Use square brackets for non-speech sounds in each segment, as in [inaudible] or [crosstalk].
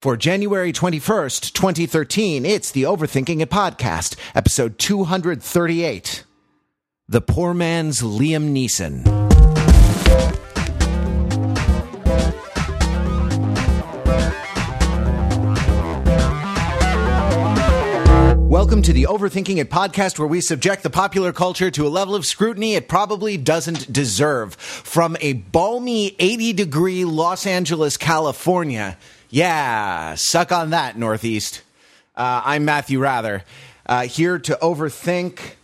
For January 21st, 2013, it's the Overthinking It podcast, episode 238. The Poor Man's Liam Neeson. Welcome to the Overthinking It podcast, where we subject the popular culture to a level of scrutiny it probably doesn't deserve. From a balmy 80 degree Los Angeles, California. Yeah, suck on that, Northeast. Uh, I'm Matthew Wrather, uh, here to overthink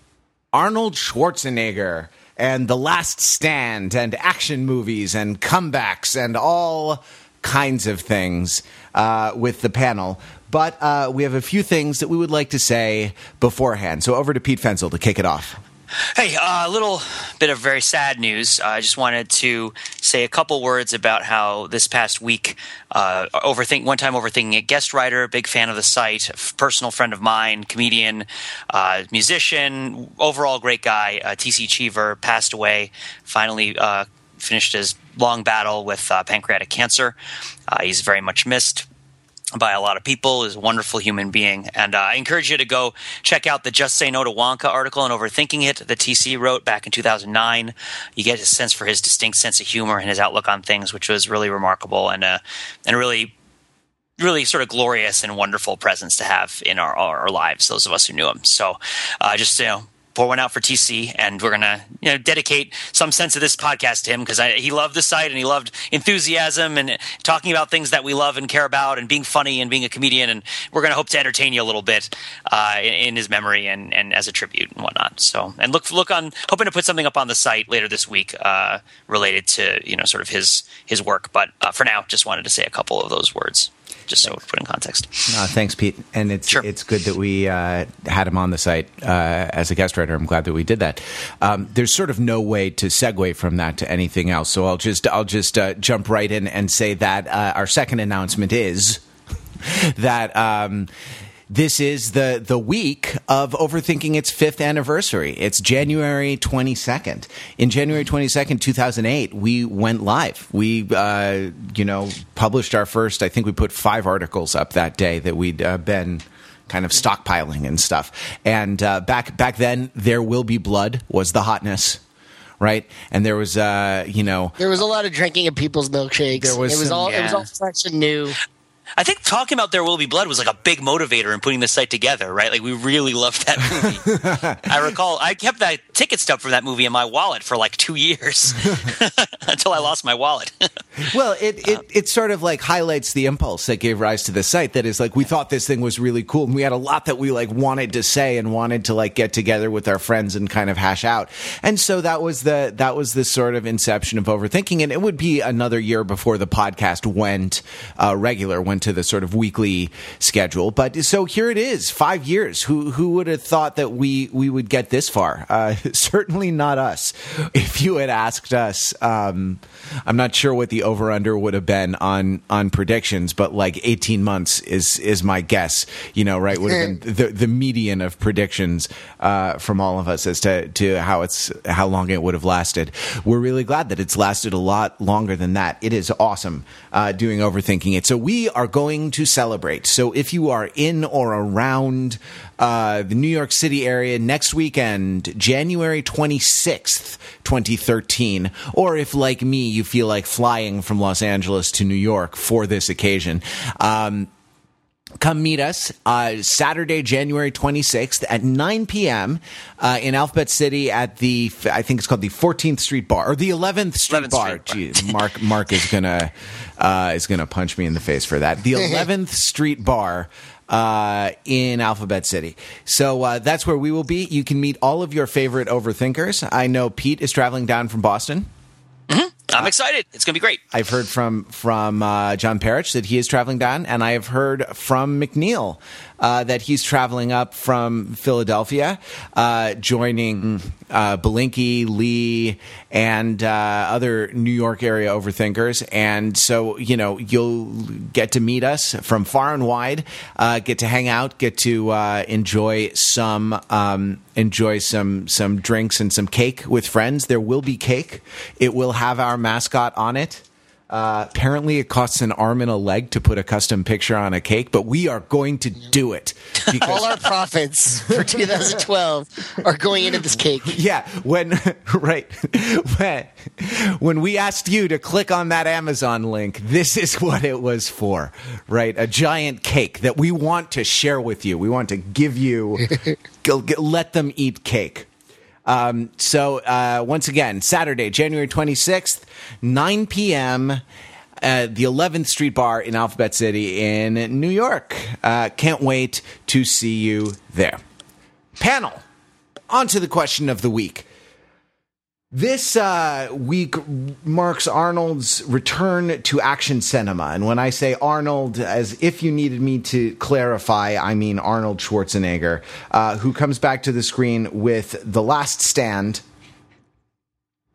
Arnold Schwarzenegger and The Last Stand and action movies and comebacks and all kinds of things uh, with the panel. But uh, we have a few things that we would like to say beforehand. So over to Pete Fenzel to kick it off. Hey, uh, a little bit of very sad news. Uh, I just wanted to say a couple words about how this past week, uh, overthink one time overthinking it. Guest writer, big fan of the site, personal friend of mine, comedian, uh, musician, overall great guy. Uh, T.C. Cheever passed away. Finally uh, finished his long battle with pancreatic cancer. he's very much missed by a lot of people is a wonderful human being. And uh, i encourage you to go check out the just say no to wonka article on overthinking it that tc wrote back in 2009 you get a sense for his distinct sense of humor and his outlook on things which was really remarkable and uh, and really really sort of glorious and wonderful presence to have in our, our lives those of us who knew him. So uh, just you know pour one out for TC, and we're gonna you know dedicate some sense of this podcast to him because he loved the site and he loved enthusiasm and talking about things that we love and care about and being funny and being a comedian, and we're gonna hope to entertain you a little bit uh, in, in, his memory and, and as a tribute and whatnot. So and look look on hoping to put something up on the site later this week uh, related to you know sort of his his work, but uh, for now, just wanted to say a couple of those words just so put in context. Uh, thanks, Pete. And it's sure. it's good that we uh, had him on the site uh, as a guest writer. I'm glad that we did that. Um, there's sort of no way to segue from that to anything else, so I'll just I'll just uh, jump right in and say that uh, our second announcement is [laughs] that. Um, this is the the week of overthinking its fifth anniversary. It's January twenty second. In January twenty second, two thousand eight, we went live. We uh, you know published our first. I think we put five articles up that day that we'd uh, been kind of stockpiling and stuff. And uh, back back then, there will be blood was the hotness right? And there was, uh, you know, there was a lot of drinking of people's milkshakes. There was, it was some, all yeah. it was all fresh and new. I think talking about There Will Be Blood was like a big motivator in putting this site together, right? Like we really loved that movie. [laughs] I recall I kept that ticket stub from that movie in my wallet for like two years [laughs] [laughs] until I lost my wallet. Well, it, it it sort of like highlights the impulse that gave rise to the site. That is like we thought this thing was really cool, and we had a lot that we like wanted to say and wanted to like get together with our friends and kind of hash out. And so that was the that was the sort of inception of overthinking. And it would be another year before the podcast went uh, regular. Went to the sort of weekly schedule. But so here it is, five years. Who who would have thought that we we would get this far? Uh, [laughs] certainly not us. If you had asked us, um, I'm not sure what the over under would have been on on predictions, but like 18 months is is my guess. You know, right? Would have been the the median of predictions uh, from all of us as to to how it's how long it would have lasted. We're really glad that it's lasted a lot longer than that. It is awesome uh, doing overthinking it. So we are going to celebrate. So if you are in or around uh, the New York City area next weekend, January 26th, 2013, or if, like me, you feel like flying from Los Angeles to New York for this occasion, um, come meet us uh, Saturday, January 26th at 9 p.m. Uh, in Alphabet City at the, I think it's called the 14th Street Bar or the 11th Street 11th Bar. Street Gee, Mark, Mark is gonna uh, is gonna punch me in the face for that. The [laughs] 11th Street Bar. Uh, in Alphabet City. So uh, that's where we will be. You can meet all of your favorite overthinkers. I know Pete is traveling down from Boston. I'm excited. It's going to be great. I've heard from from uh, John Perich that he is traveling down, and I have heard from McNeil uh, that he's traveling up from Philadelphia, uh, joining uh, Lee, and uh, other New York area overthinkers. And so, you know, you'll get to meet us from far and wide, uh, get to hang out, get to enjoy some um, enjoy some some drinks and some cake with friends. There will be cake. It will have our mascot on it. Uh, apparently, it costs an arm and a leg to put a custom picture on a cake, but we are going to do it. Because- All our profits for 2012 are going into this cake. [laughs] Yeah, when [laughs] right when when we asked you to click on that Amazon link, this is what it was for, right? A giant cake that we want to share with you. We want to give you, [laughs] let them eat cake. Um, so uh, once again, Saturday, January 26th, 9 p.m. At the 11th Street Bar in Alphabet City in New York. Uh, can't wait to see you there. Panel, on to the question of the week. This uh, week marks Arnold's return to action cinema. And when I say Arnold, as if you needed me to clarify, I mean Arnold Schwarzenegger, uh, who comes back to the screen with The Last Stand,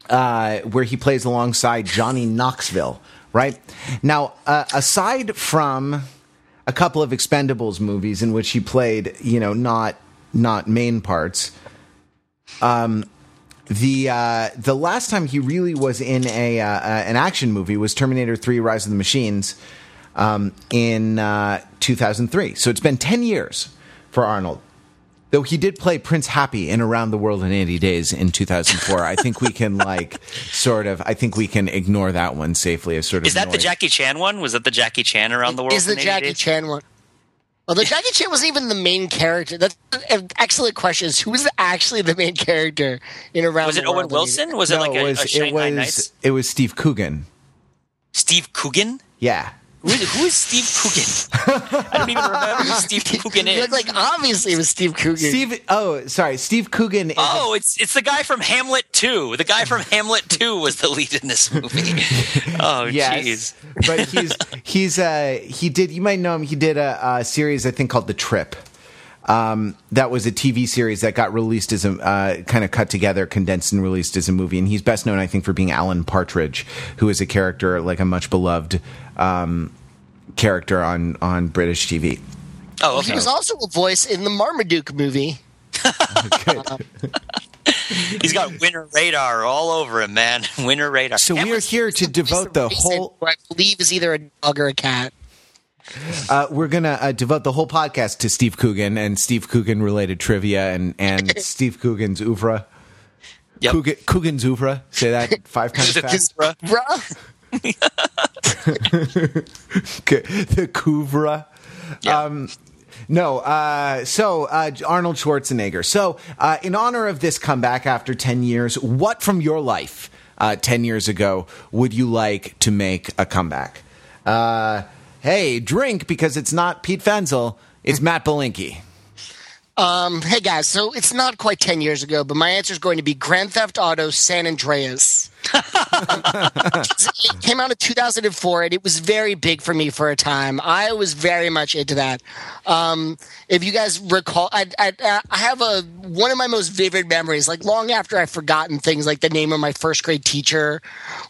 uh, where he plays alongside Johnny Knoxville, right? Now, uh, aside from a couple of Expendables movies in which he played, you know, not not main parts, um, the uh, the last time he really was in a uh, uh, an action movie was Terminator 3: Rise of the Machines um, in uh, 2003. So it's been 10 years for Arnold. Though he did play Prince Hapi in Around the World in 80 Days in 2004, I think we can like [laughs] sort of. I think we can ignore that one safely as sort of. Is that noise. the Jackie Chan one? Was that the Jackie Chan Around the World? Is the Jackie days? Chan one? Well, the Jackie Chan wasn't even the main character. That's an excellent question. Who was actually the main character in Around Was it the Owen World? Wilson? Was it No, like a, it was a Shanghai it was Nights? it was Steve Coogan. Steve Coogan? Yeah. Who is, who is Steve Coogan? I don't even remember who Steve [laughs] Coogan is. look like obviously it was Steve Coogan. Steve. Oh, sorry. Steve Coogan. Is Oh, it's it's the guy from Hamlet 2. The guy from Hamlet 2 was the lead in this movie. [laughs] Oh, Yes, jeez. but he's he's uh he did you might know him. He did a, a series I think called The Trip. Um, that was a TV series that got released as a uh, kind of cut together, condensed, and released as a movie. And he's best known, I think, for being Alan Partridge, who is a character like a much beloved um, character on on British TV. Oh, He was also a voice in the Marmaduke movie. [laughs] He's got winter radar all over him, man. [laughs] Winter radar. So we are here to devote the whole. I believe is either a dog or a cat. Uh, we're gonna uh, devote the whole podcast to Steve Coogan and Steve Coogan related trivia and and [laughs] Steve Coogan's oeuvre. Yep. Coogan, Coogan's oeuvre. Say that five times fast. [laughs] The Couvra. Yeah. Um, no, uh, so uh, Arnold Schwarzenegger. So, uh, in honor of this comeback after 10 years, what from your life uh, 10 years ago would you like to make a comeback? Uh, hey, drink because it's not Pete Fenzel, it's Matt Belinkie. Um, hey guys, so it's not quite 10 years ago, but my answer is going to be Grand Theft Auto San Andreas. It came out in 2004 and it was very big for me for a time. I was very much into that. Um, if you guys recall, I, I, I have a one of my most vivid memories, like long after I've forgotten things like the name of my first grade teacher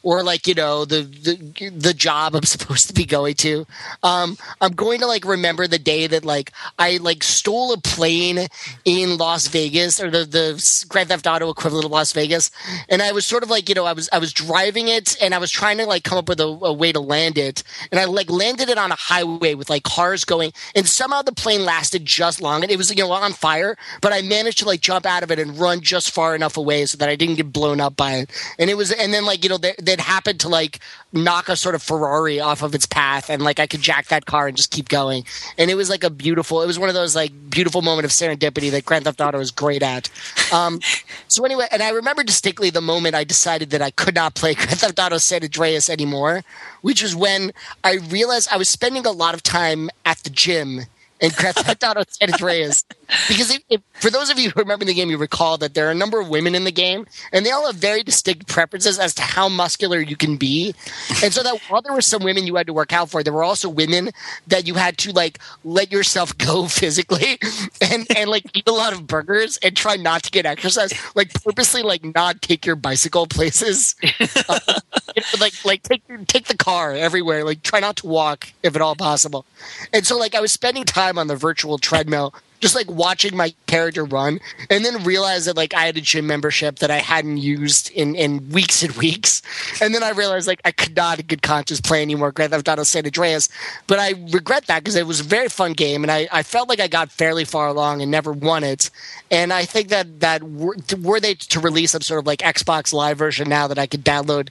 or like, you know, the, the, the job I'm [laughs] supposed to be going to. Um, I'm going to like remember the day that like I like stole a plane in Las Vegas or the, the Grand Theft Auto equivalent of Las Vegas. And I was sort of like, you know, I was, I was driving it and I was trying to like come up with a, a way to land it. And I like landed it on a highway with like cars going and somehow the plane lasted just long and it was, you know, on fire, but I managed to like jump out of it and run just far enough away so that I didn't get blown up by it. And it was, and then like, you know, that, that happened to like knock a sort of Ferrari off of its path and like I could jack that car and just keep going. And it was like a beautiful, it was one of those like beautiful moment of serendipity that Grand Theft Auto is great at. Um, [laughs] so anyway, and I remember distinctly the moment I decided that I could not play [laughs] Grand Theft Auto San Andreas anymore, which was when I realized I was spending a lot of time at the gym in Grand [laughs] Theft Auto San Andreas. Because if, if, for those of you who remember the game, you recall that there are a number of women in the game, and they all have very distinct preferences as to how muscular you can be. And so that while there were some women you had to work out for, there were also women that you had to like let yourself go [laughs] physically and and like eat a lot of burgers and try not to get exercise, like purposely like not take your bicycle places, [laughs] uh, [laughs] like like take take the car everywhere, like try not to walk if at all possible. And so like I was spending time on the virtual treadmill just like watching my character run, and then realize that like I had a gym membership that I hadn't used in in weeks and [laughs] weeks, and then I realized like I could not in good conscience play anymore. Grand Theft Auto San Andreas, but I regret that because it was a very fun game, and I I felt like I got fairly far along and never won it, and I think that that were, were they to release some sort of like Xbox Live version now that I could download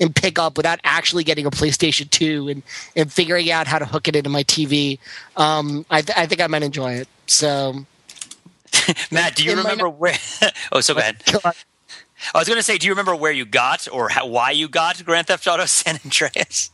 and pick up without actually getting a PlayStation Two and and figuring out how to hook it into my TV, um, I, th- I think I might enjoy it. So, [laughs] Matt, do you remember where? [laughs] oh, so go ahead. [laughs] I was going to say, do you remember where you got or how, why you got Grand Theft Auto San Andreas?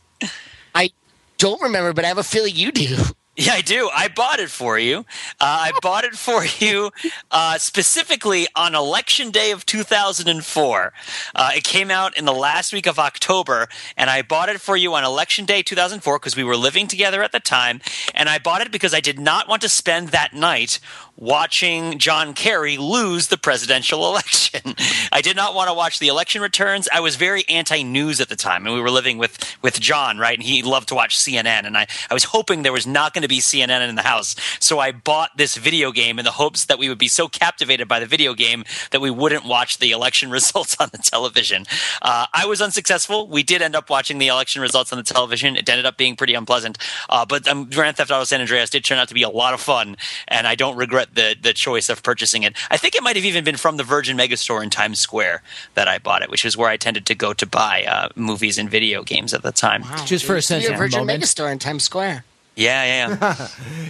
I don't remember, but I have a feeling you do. Yeah, I do. I bought it for you. Uh, I bought it for you uh, specifically on election day of 2004. Uh, it came out in the last week of October, and I bought it for you on election day 2004 because we were living together at the time. And I bought it because I did not want to spend that night watching John Kerry lose the presidential [laughs] election. I did not want to watch the election returns. I was very anti-news at the time, and we were living with with John, right? And he loved to watch CNN, and I I was hoping there was not going to be CNN in the house, so I bought this video game in the hopes that we would be so captivated by the video game that we wouldn't watch the election [laughs] results on the television. Uh, I was unsuccessful. We did end up watching the election results on the television. It ended up being pretty unpleasant, uh, but um, Grand Theft Auto San Andreas did turn out to be a lot of fun, and I don't regret the the choice of purchasing it. I think it might have even been from the Virgin Megastore in Times Square that I bought it, which is where I tended to go to buy uh, movies and video games at the time. Wow. Just for a sense of the Virgin moment. Megastore in Times Square. Yeah, yeah, yeah.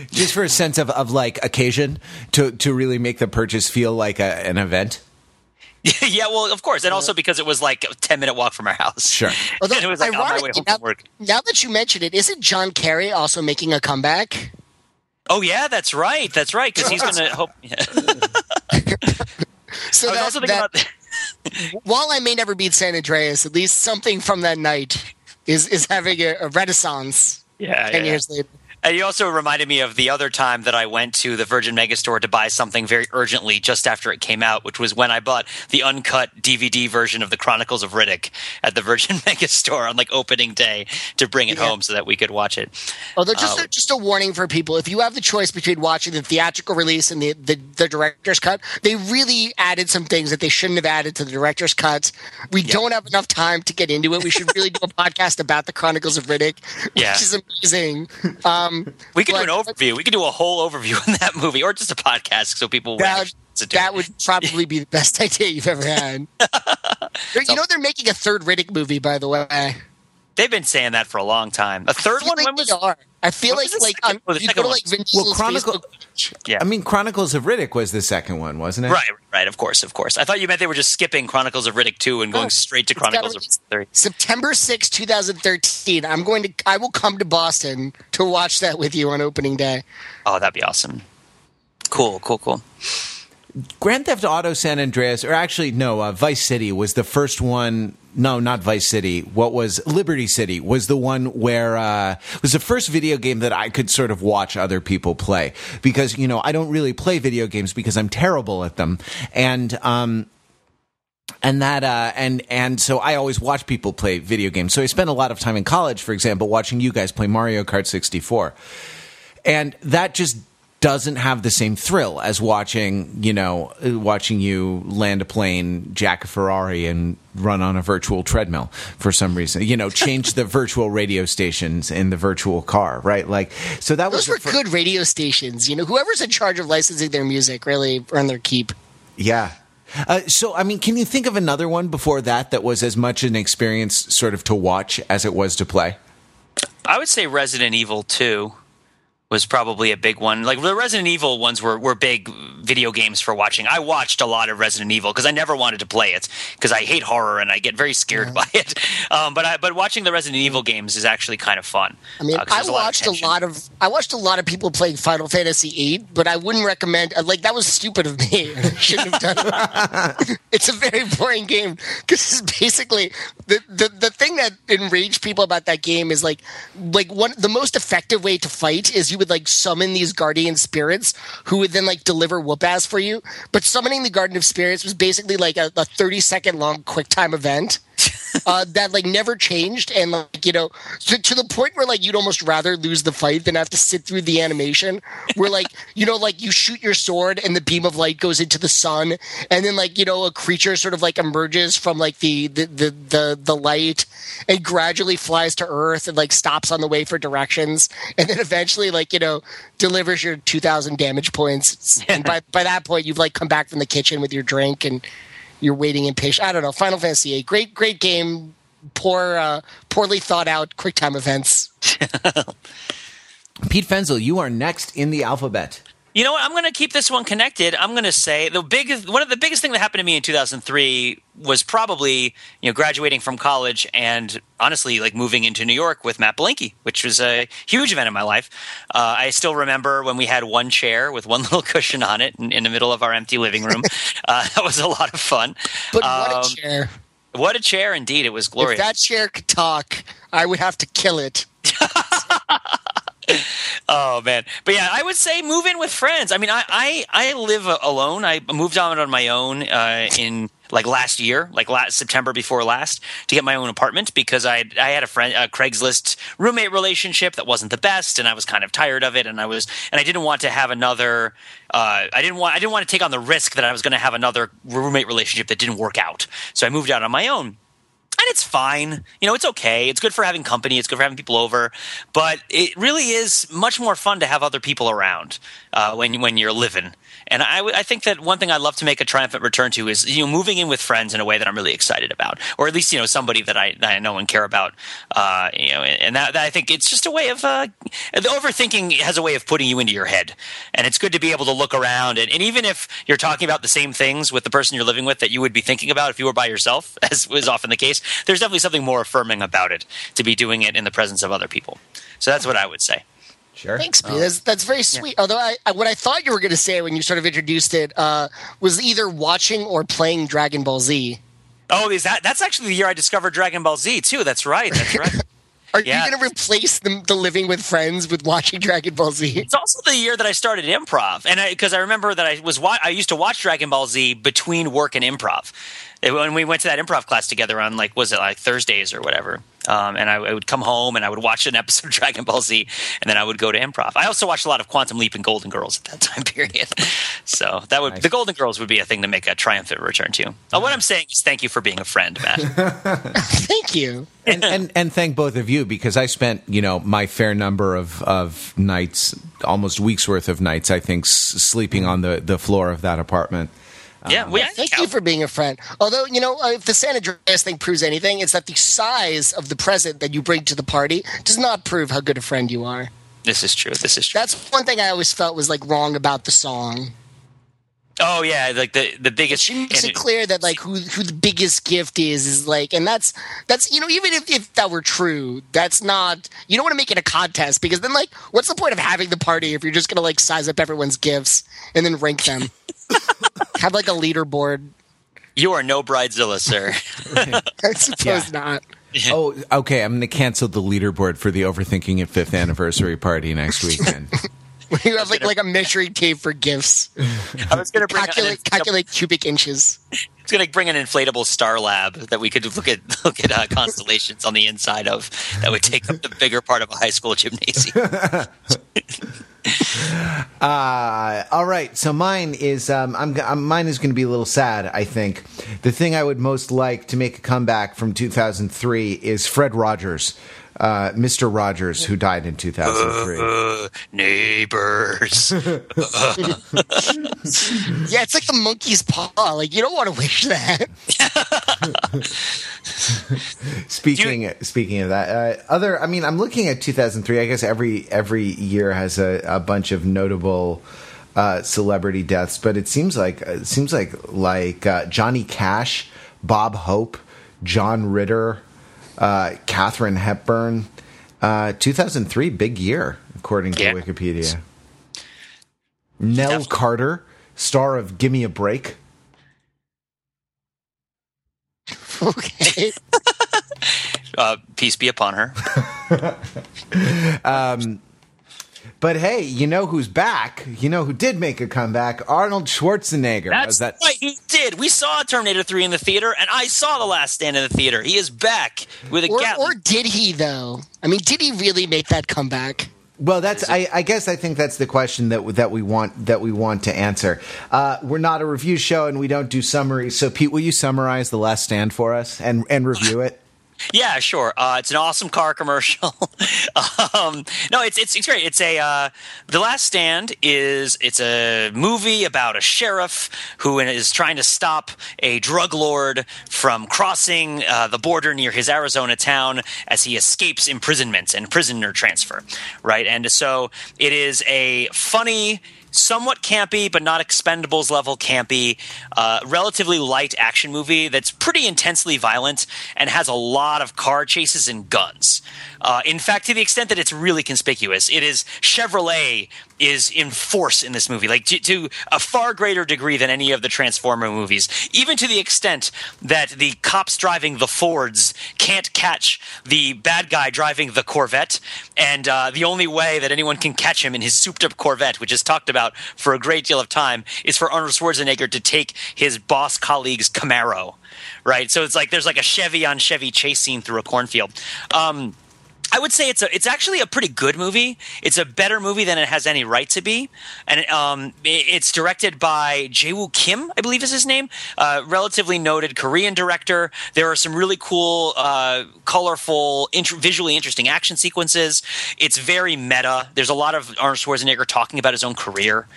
[laughs] Just for a sense of, of like occasion to to really make the purchase feel like a, an event. [laughs] yeah, well, of course, and also because it was like a ten minute walk from our house. Sure, [laughs] and it was like on my way home now, from work. Now that you mention it, isn't John Kerry also making a comeback? Oh yeah, that's right. That's right because he's going to hope. Yeah. [laughs] so I was that, also thinking that, about. [laughs] while I may never beat San Andreas, at least something from that night is is having a, a renaissance. Yeah, ten yeah, years later. And you also reminded me of the other time that I went to the Virgin Megastore to buy something very urgently just after it came out, which was when I bought the uncut DVD version of the Chronicles of Riddick at the [laughs] Virgin Megastore on like opening day to bring it Yeah. home so that we could watch it. Although just Uh, a, just a warning for people: if you have the choice between watching the theatrical release and the, the the director's cut, they really added some things that they shouldn't have added to the director's cut. We don't have enough time to get into it. We should really do a [laughs] podcast about the Chronicles of Riddick, Yeah. which is amazing. Um, Um, we could do an overview. We could do a whole overview on that movie, or just a podcast so people that, actually to it. that would probably be the best [laughs] idea you've ever had. you know they're making a third Riddick movie, by the way. They've been saying that for a long time. A third one? like When was? are. I feel when like like second- on, oh, you second go to like Vin Well, Diesel's Chronicle- Facebook. Yeah. I mean, Chronicles of Riddick was the second one, wasn't it? Right, right, of course, of course. I thought you meant they were just skipping Chronicles of Riddick 2 and going No, straight to Chronicles of Riddick 3. September sixth, 2013. I'm going to I will come to Boston to watch that with you on opening day. Oh, that'd be awesome. Cool, cool, cool. Grand Theft Auto San Andreas, or actually, no, uh, Vice City was the first one. No, not Vice City. What was Liberty City was the one where uh, was the first video game that I could sort of watch other people play because you know I don't really play video games because I'm terrible at them, and um, and that uh, and and so I always watch people play video games. So I spent a lot of time in college, for example, watching you guys play Mario Kart 64 and that just doesn't have the same thrill as watching you know uh, watching you land a plane jack a ferrari and run on a virtual treadmill for some reason. You know change the virtual radio stations in the virtual car right? Like so that was Those were fir- good radio stations. You know, whoever's in charge of licensing their music really earned their keep. yeah. Uh, so i mean can you think of another one before that that was as much an experience sort of to watch as it was to play? I would say Resident Evil 2 was probably a big one. Like the Resident Evil ones were, were big video games for watching. I watched a lot of Resident Evil because I never wanted to play it because I hate horror and I get very scared by it. [laughs] Um, but I, but watching the Resident Evil games is actually kind of fun. I mean, uh, 'cause I there's a lot watched a lot of I watched a lot of people playing Final Fantasy VIII, but I wouldn't recommend. uh, Like that was stupid of me. [laughs] Shouldn't have done it. [laughs] it's a very boring game because it's basically the, the the thing that enraged people about that game is like like one the most effective way to fight is you would like summon these guardian spirits who would then like deliver whoop ass for you. But summoning the guardian of spirits was basically like a, a thirty second long quick time event. Uh, that like never changed, and like you know, to, to the point where like you'd almost rather lose the fight than have to sit through the animation. Where like you know, like you shoot your sword and the beam of light goes into the sun, and then like you know, a creature sort of like emerges from like the the the the, the light and gradually flies to Earth and like stops on the way for directions, and then eventually like you know delivers your two thousand damage points. and by by that point, you've like come back from the kitchen with your drink and you're waiting impatient. I don't know. Final Fantasy VIII, great, great game. Poor, uh, poorly thought out quick time events. [laughs] Pete Fenzel, you are next in the alphabet. You know what? I'm going to keep this one connected. I'm going to say the biggest one of the biggest thing that happened to me in 2003 was probably you know graduating from college and honestly like moving into New York with Matt Belinkie, which was a huge event in my life. Uh, I still remember when we had one chair with one [laughs] little cushion on it in, in the middle of our empty living room. [laughs] uh, that was a lot of fun. But what Um, a chair! What a chair, indeed! It was glorious. If that chair could talk, I would have to kill it. [laughs] [laughs] Oh man, but yeah, I would say move in with friends. I mean, I I, I live alone. I moved on on my own uh, in like last year, like last September before last, to get my own apartment because I I had a friend a Craigslist roommate relationship that wasn't the best, and I was kind of tired of it, and I was and I didn't want to have another. Uh, I didn't want I didn't want to take on the risk that I was going to have another roommate relationship that didn't work out. So I moved out on my own it's fine. You know, it's okay. It's good for having company. It's good for having people over. But it really is much more fun to have other people around uh, when when you're living. And I, I think that one thing I'd love to make a triumphant return to is you know moving in with friends in a way that I'm really excited about, or at least you know somebody that I that I know and care about. Uh, you know, and that, that I think it's just a way of uh, the overthinking has a way of putting you into your head, and it's good to be able to look around and, and even if you're talking about the same things with the person you're living with that you would be thinking about if you were by yourself, [laughs] as was often the case, there's definitely something more affirming about it to be doing it in the presence of other people. So that's what I would say. Sure. Thanks, Pete. That's, that's very sweet. Although I, I, what I thought you were going to say when you sort of introduced it uh, was either watching or playing Dragon Ball Z. Oh, is that that's actually the year I discovered Dragon Ball Z too? That's right. That's right. [laughs] Are Yeah. you going to replace the, the living with friends with watching Dragon Ball Z? It's also the year that I started improv, and because I, remember that I was wa- I used to watch Dragon Ball Z between work and improv. And When we went to that improv class together on like was it like Thursdays or whatever, um, and I, I would come home and I would watch an episode of [laughs] Dragon Ball Z, and then I would go to improv. I also watched a lot of Quantum Leap and Golden Girls at that [laughs] time period, so that would Nice. the Golden Girls would be a thing to make a triumphant return to. Uh, what I'm saying is thank you for being a friend, Matt. [laughs] Thank you. and, and and thank both of you because I spent you know my fair number of of nights, almost weeks worth of nights, I think, s- sleeping on the the floor of that apartment. Yeah, we, I Thank you for being a friend. Although, you know, uh, if the San Andreas thing proves anything, it's that the size of the present that you bring to the party does not prove how good a friend you are. this is true. This is true. That's one thing I always felt was like wrong about the song. Oh yeah, like the the biggest. She makes it clear that like who who the biggest gift is is like, and that's that's you know even if, if that were true, that's not you don't want to make it a contest because then like what's the point of having the party if you're just gonna like size up everyone's gifts and then rank them? [laughs] [laughs] Have like a leaderboard. You are no bridezilla, sir. [laughs] I suppose Yeah. not. Oh, okay. I'm going to cancel the leaderboard for the overthinking at fifth anniversary party next weekend. [laughs] You have like like a measuring tape for gifts. I was going to Calculate calculate cubic inches. It's going to bring an inflatable star lab that we could look at look at uh, constellations on the inside of that would take up the bigger part of a high school gymnasium. [laughs] Uh, all right, so mine is um, I'm, g- um, mine is going to be a little sad. I think the thing I would most like to make a comeback from 2003 is Fred Rogers, uh, Mr. Rogers, who died in 2003. Uh, neighbors. [laughs] Yeah, it's like the monkey's paw. Like you don't want to wish that. [laughs] [laughs] Speaking speaking of that, uh, other I mean, I'm looking at 2003. I guess every every year has a, a bunch of notable uh, celebrity deaths, but it seems like it seems like like uh, Johnny Cash, Bob Hope, John Ritter, uh, Katharine Hepburn. Uh, 2003, big year according to Yeah. Wikipedia. Nell Definitely. Carter, star of "Gimme a Break." [laughs] okay. [laughs] Uh, peace be upon her. [laughs] But hey, you know who's back? You know who did make a comeback? Arnold Schwarzenegger. That's that- right, he did. We saw Terminator 3 in the theater, and I saw The Last Stand in the theater. He is back with a or, Gatling. or did he though? I mean, did he really make that comeback? Well, that's. I, I, guess I think that's the question that that we want that we want to answer. Uh, we're not a review show, and we don't do summaries. So, Pete, will you summarize the Last Stand for us and and review it? Yeah, sure. Uh, it's an awesome car commercial. [laughs] um, no, it's, it's it's great. It's a uh, The Last Stand is it's a movie about a sheriff who is trying to stop a drug lord from crossing uh, the border near his Arizona town as he escapes imprisonment and prisoner transfer. Right, and so it is a funny somewhat campy, but not Expendables level campy, uh, relatively light action movie that's pretty intensely violent and has a lot of car chases and guns. Uh, in fact, to the extent that it's really conspicuous, it is Chevrolet is in force in this movie, like to, to, a far greater degree than any of the Transformer movies. Even to the extent that the cops driving the Fords can't catch the bad guy driving the Corvette, and uh, the only way that anyone can catch him in his souped-up Corvette, which is talked about for a great deal of time, is for Arnold Schwarzenegger to take his boss colleague's Camaro. Right, so it's like there's like a Chevy on Chevy chase scene through a cornfield. Um, I would say it's a it's actually a pretty good movie. It's a better movie than it has any right to be, and um, it's directed by Jae Kim, I believe is his name, uh, relatively noted Korean director. There are some really cool, uh, colorful, int- visually interesting action sequences. It's very meta. There's a lot of Arnold Schwarzenegger talking about his own career,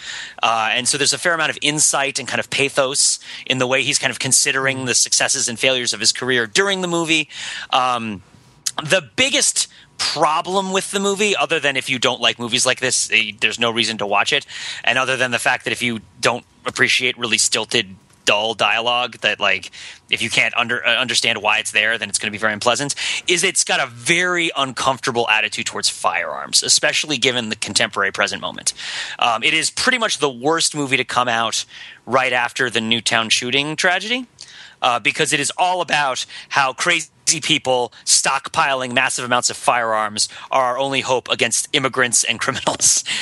uh, and so there's a fair amount of insight and kind of pathos in the way he's kind of considering the successes and failures of his career during the movie. Um, the biggest problem with the movie, other than if you don't like movies like this, eh, there's no reason to watch it, and other than the fact that if you don't appreciate really stilted, dull dialogue, that like if you can't under, uh, understand why it's there, then it's going to be very unpleasant. Is it's got a very uncomfortable attitude towards firearms, especially given the contemporary present moment. Um, it is pretty much the worst movie to come out right after the Newtown shooting tragedy. Uh, because it is all about how crazy people stockpiling massive amounts of firearms are our only hope against immigrants and criminals. [laughs]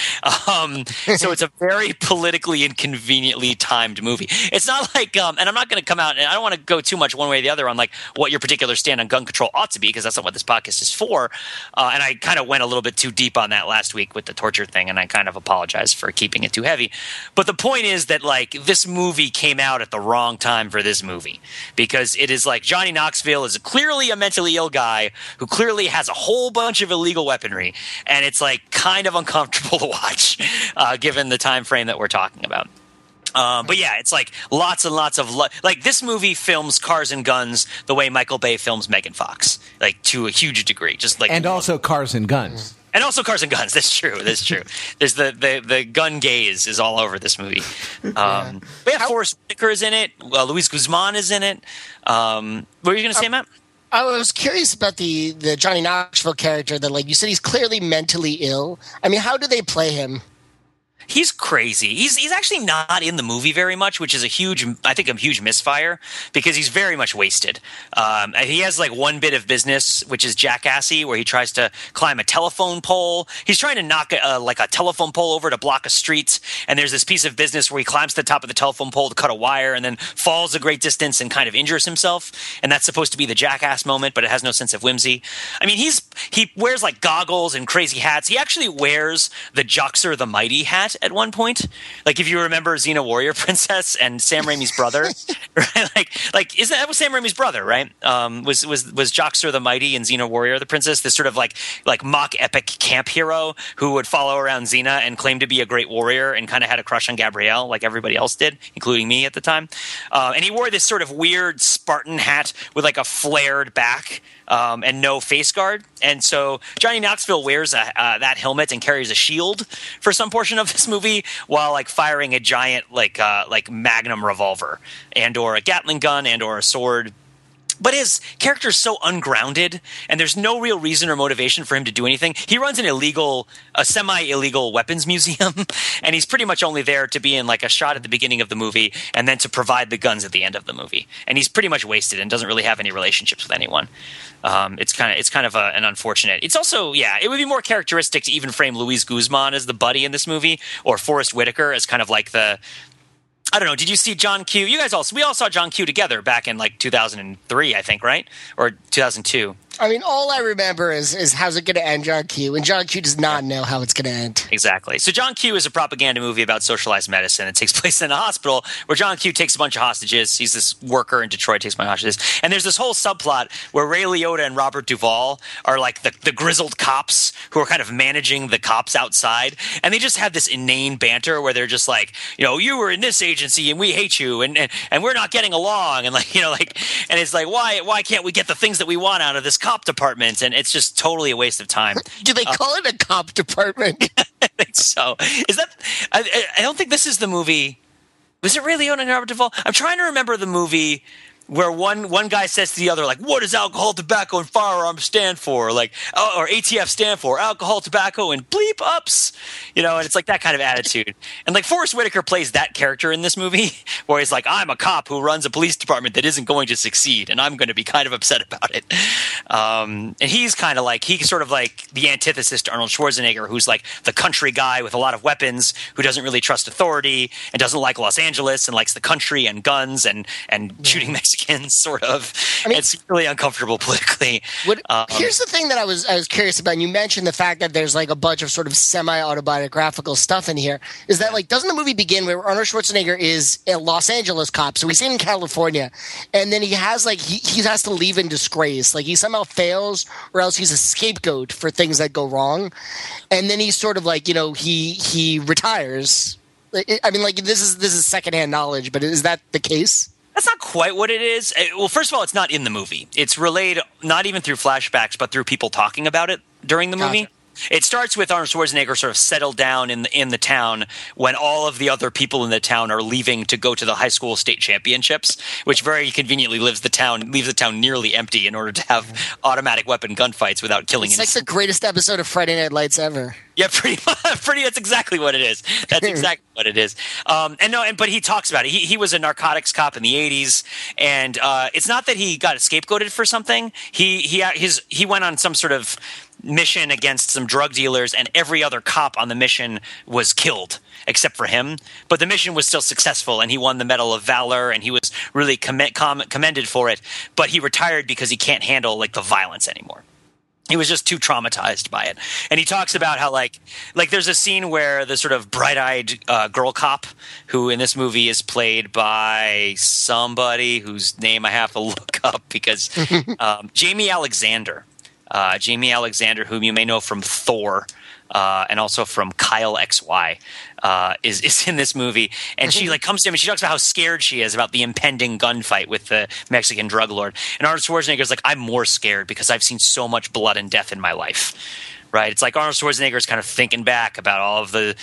Um, so it's a very politically inconveniently timed movie. It's not like, um, and I'm not going to come out, and I don't want to go too much one way or the other on like what your particular stand on gun control ought to be, because that's not what this podcast is for. Uh, and I kind of went a little bit too deep on that last week with the torture thing, and I kind of apologize for keeping it too heavy. But the point is that like this movie came out at the wrong time for this movie because it is like Johnny Knoxville is clearly a mentally ill guy who clearly has a whole bunch of illegal weaponry, and it's like kind of uncomfortable [laughs] to watch, uh, given the time frame that we're talking about. Um, but yeah, it's like lots and lots of lo- like this movie films cars and guns the way Michael Bay films Megan Fox, like to a huge degree. Just like and also cars and guns. And also cars and guns. [laughs] That's true. That's true. There's the, the, the gun gaze is all over this movie. [laughs] Um, but yeah, Forest Whitaker is in it. Uh, Luis Guzman is in it. Um, what were you going to say, Matt? I was curious about the the Johnny Knoxville character. That, like you said, he's clearly mentally ill. I mean, how do they play him? He's crazy. He's he's actually not in the movie very much, which is a huge, I think, a huge misfire because he's very much wasted. Um, he has like one bit of business, which is jackassy, where he tries to climb a telephone pole. He's trying to knock a, like a telephone pole over to block a street, and there's this piece of business where he climbs to the top of the telephone pole to cut a wire, and then falls a great distance and kind of injures himself. And that's supposed to be the jackass moment, but it has no sense of whimsy. I mean, he's he wears like goggles and crazy hats. He actually wears the Joxer the Mighty hat at one point. Like if you remember Xena Warrior [laughs] Princess and Sam Raimi's brother, [laughs] right? Like like is that, that was Sam Raimi's brother, right? Um, was was was Joxer the Mighty and Xena Warrior the Princess this sort of like like mock epic camp hero who would follow around Xena and claim to be a great warrior and kind of had a crush on Gabrielle like everybody else did, including me at the time. Uh, and he wore this sort of weird Spartan hat with like a flared back um, and no face guard. And so Johnny Knoxville wears a, uh, that helmet and carries a shield for some portion of this movie, while like firing a giant like uh, like Magnum revolver and or a Gatling gun and or a sword. But his character is so ungrounded and there's no real reason or motivation for him to do anything he runs an illegal a semi-illegal weapons museum [laughs] and he's pretty much only there to be in like a shot at the beginning of the movie and then to provide the guns at the end of the movie and he's pretty much wasted and doesn't really have any relationships with anyone um, it's kind of it's kind of a, an unfortunate. It's also yeah, it would be more characteristic to even frame Luis Guzman as the buddy in this movie, or Forest Whitaker as kind of like the I don't know. Did you see John Q? You guys all we all saw John Q together back in like 2003, I think, right? Or 2002. I mean, all I remember is is how's it going to end, John Q, and John Q does not know how it's going to end. Exactly. So John Q is a propaganda movie about socialized medicine. It takes [laughs] place in a hospital where John Q takes a bunch of hostages. He's this worker in Detroit, takes my hostages, and there's this whole subplot where Ray Liotta and Robert Duvall are like the, the grizzled cops who are kind of managing the cops outside, and they just have this inane banter where they're just like, you know, you were in this agency and we hate you, and and, and we're not getting along, and like [laughs] you know, like, and it's like why why can't we get the things that we want out of this cop department? And it's just totally a waste of time. [laughs] Do they uh, call it a cop department? [laughs] I think so. Is that? I, I don't think this is the movie. Was it really owning Robert Duvall? I'm trying to remember the movie where one one guy says to the other, like, "What does alcohol, tobacco, and firearms stand for?" Like, oh, or ATF stand for alcohol, tobacco, and bleep ups. You know, and it's like that kind of attitude. And like Forest Whitaker plays that character in this movie, [laughs] where he's like, "I'm a cop who runs a police department that isn't going to succeed, and I'm going to be kind of upset about it." Um, and he's kind of like he's sort of like the antithesis to Arnold Schwarzenegger, who's like the country guy with a lot of weapons, who doesn't really trust authority and doesn't like Los Angeles and likes the country and guns and and shooting Mexicans, [laughs] sort of. I mean- it's really uncomfortable politically. What, Um, here's the thing that I was I was curious about. And you mentioned the fact that there's like a bunch of sort of semi autobiographical stuff in here. Is that like doesn't the movie begin where Arnold Schwarzenegger is a Los Angeles cop, so he's in California, and then he has like he, he has to leave in disgrace. Like he somehow fails, or else he's a scapegoat for things that go wrong, and then he's sort of like you know he he retires. I mean, like this is this is secondhand knowledge, but is that the case? That's not quite what it is. Uh, Well, first of all, it's not in the movie. It's relayed not even through flashbacks, but through people talking about it during the movie. It starts with Arnold Schwarzenegger sort of settled down in the, in the town when all of the other people in the town are leaving to go to the high school state championships, which very conveniently leaves the town leaves the town nearly empty in order to have automatic weapon gunfights without killing It's like the greatest episode of Friday Night Lights ever. yeah, [laughs] pretty much. Pretty. That's exactly what it is. That's [laughs] exactly what it is. Um, and no, and but he talks about it. He he was a narcotics cop in the '80s, and uh, it's not that he got scapegoated for something. He he his he went on some sort of mission against some drug dealers, and every other cop on the mission was killed except for him. But the mission was still successful, and he won the Medal of Valor, and he was really comm- com- commended for it. But he retired because he can't handle like the violence anymore he was just too traumatized by it and he talks about how like like there's a scene where the sort of bright-eyed uh, girl cop who in this movie is played by somebody whose name i have to [laughs] look up because um, jaime alexander uh, jaime alexander whom you may know from thor uh, and also from Kyle XY, uh, is [laughs] is in this movie, and she like comes to him and she talks about how scared she is about the impending gunfight with the Mexican drug lord. And Arnold Schwarzenegger's like, I'm more scared because I've seen so much blood and death in my life. Right? It's like Arnold Schwarzenegger's kind of thinking back about all of the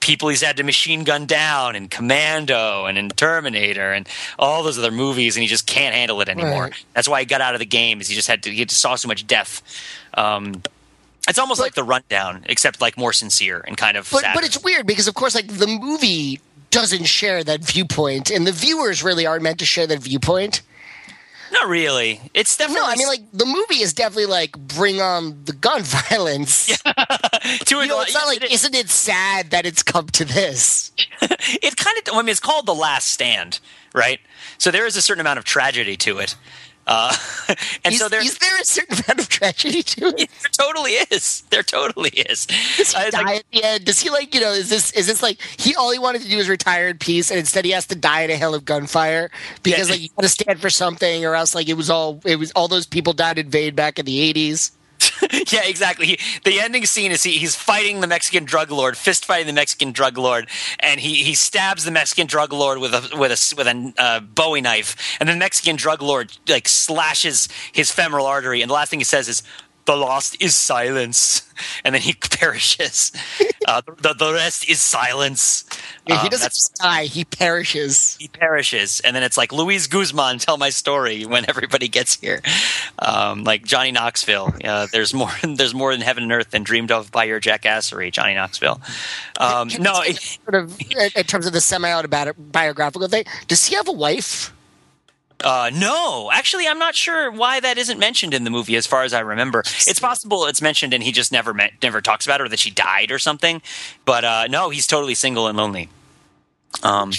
people he's had to machine gun down and Commando and in Terminator and all those other movies, and he just can't handle it anymore. Right. That's why he got out of the game. Is he just had to he just saw so much death. Um, it's almost But- like the rundown, except like more sincere and kind of. But sad. but it's weird because of course like the movie doesn't share that viewpoint and the viewers really aren't meant to share that viewpoint. Not really. It's definitely No, I mean like the movie is definitely like bring on the gun [laughs] violence. [laughs] to You know, it's not like it, isn't it sad that it's come to this? [laughs] it kind of. I mean, it's called the Last Stand, right? So there is a certain amount of tragedy to it, uh, [laughs] and Is, so there. is there a certain amount of tragedy to it? [laughs] There totally is. There totally is. Does he die like- at the end? Does he like you know? Is this is this like he all he wanted to do is retire in peace, and instead he has to die in a hell of gunfire because Yeah. like you got to stand for something, or else like it was all it was all those people died in vain back in the eighties. [laughs] yeah, exactly. He, the ending scene is he, he's fighting the Mexican drug lord, fist fighting the Mexican drug lord, and he, he stabs the Mexican drug lord with a with a with a uh, Bowie knife, and the Mexican drug lord like slashes his femoral artery, and the last thing he says is. The lost is silence, [laughs] and then he [laughs] perishes. Uh, the, the rest is silence. Yeah, he Um, doesn't die; he perishes. he perishes, and then it's like Luis Guzman, tell my story when everybody gets here, um, like Johnny Knoxville. Uh, there's more. [laughs] There's more in heaven and earth than dreamed of by your jackassery, Johnny Knoxville. Um, no, sort of in in terms of the semi-autobiographical thing. Does he have a wife? Uh, no, actually, I'm not sure why that isn't mentioned in the movie. As far as I remember, it's possible it's mentioned and he just never met, never talks about her, that she died or something. But uh, no, he's totally single and lonely. Um,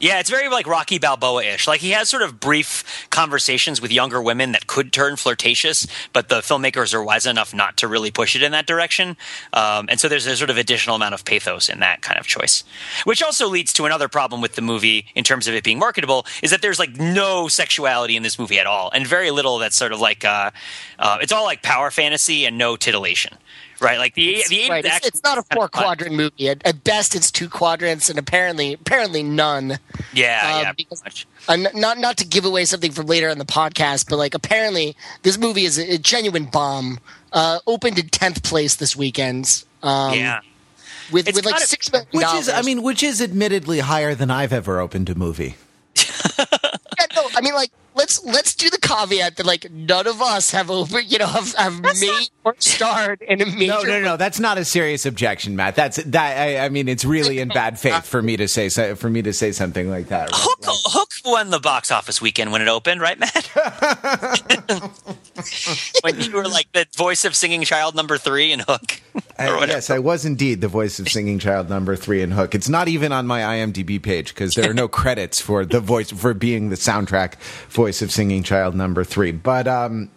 yeah, it's very like Rocky Balboa ish. Like he has sort of brief conversations with younger women that could turn flirtatious, but the filmmakers are wise enough not to really push it in that direction. Um, and so there's a sort of additional amount of pathos in that kind of choice, which also leads to another problem with the movie in terms of it being marketable is that there's like no sexuality in this movie at all, and very little that's sort of like uh, uh, it's all like power fantasy and no titillation. Right, like the the, Right. the It's, it's not a is kind fun. four-quadrant movie. At, at best, it's two quadrants, and apparently, apparently none. Yeah, Um, yeah, because- much. Uh, not not to give away something from later in the podcast, but like apparently, this movie is a, a genuine bomb. Uh, opened in tenth place this weekend. Um, yeah. with It's with like gotta- six million Which dollars. is, I mean, which is admittedly higher than I've ever opened a movie. [laughs] Yeah, no, I mean, like, let's let's do the caveat that like none of us have over, you know, have, have made or starred in a major. No, no, no. That's not a serious objection, Matt. That's that. I, I mean, it's really in bad [laughs] faith for me to say so- for me to say something like that. right? Hook, Hook won the box office weekend when it opened, right, Matt? [laughs] [laughs] when you were like the voice of singing child number three in Hook. I- yes, I was indeed the voice of singing child number three in Hook. It's not even on my IMDb page because there are no credits for the voice for being the soundtrack voice of singing child number three. But um,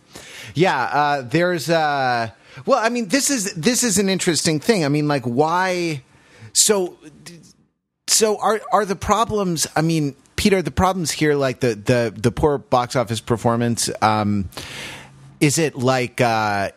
yeah, uh, there's uh, well, I mean, this is this is an interesting thing. I mean, like, why? So, so are are the problems? I mean, Peter, the problems here, like the the the poor box office performance. Um, is it like uh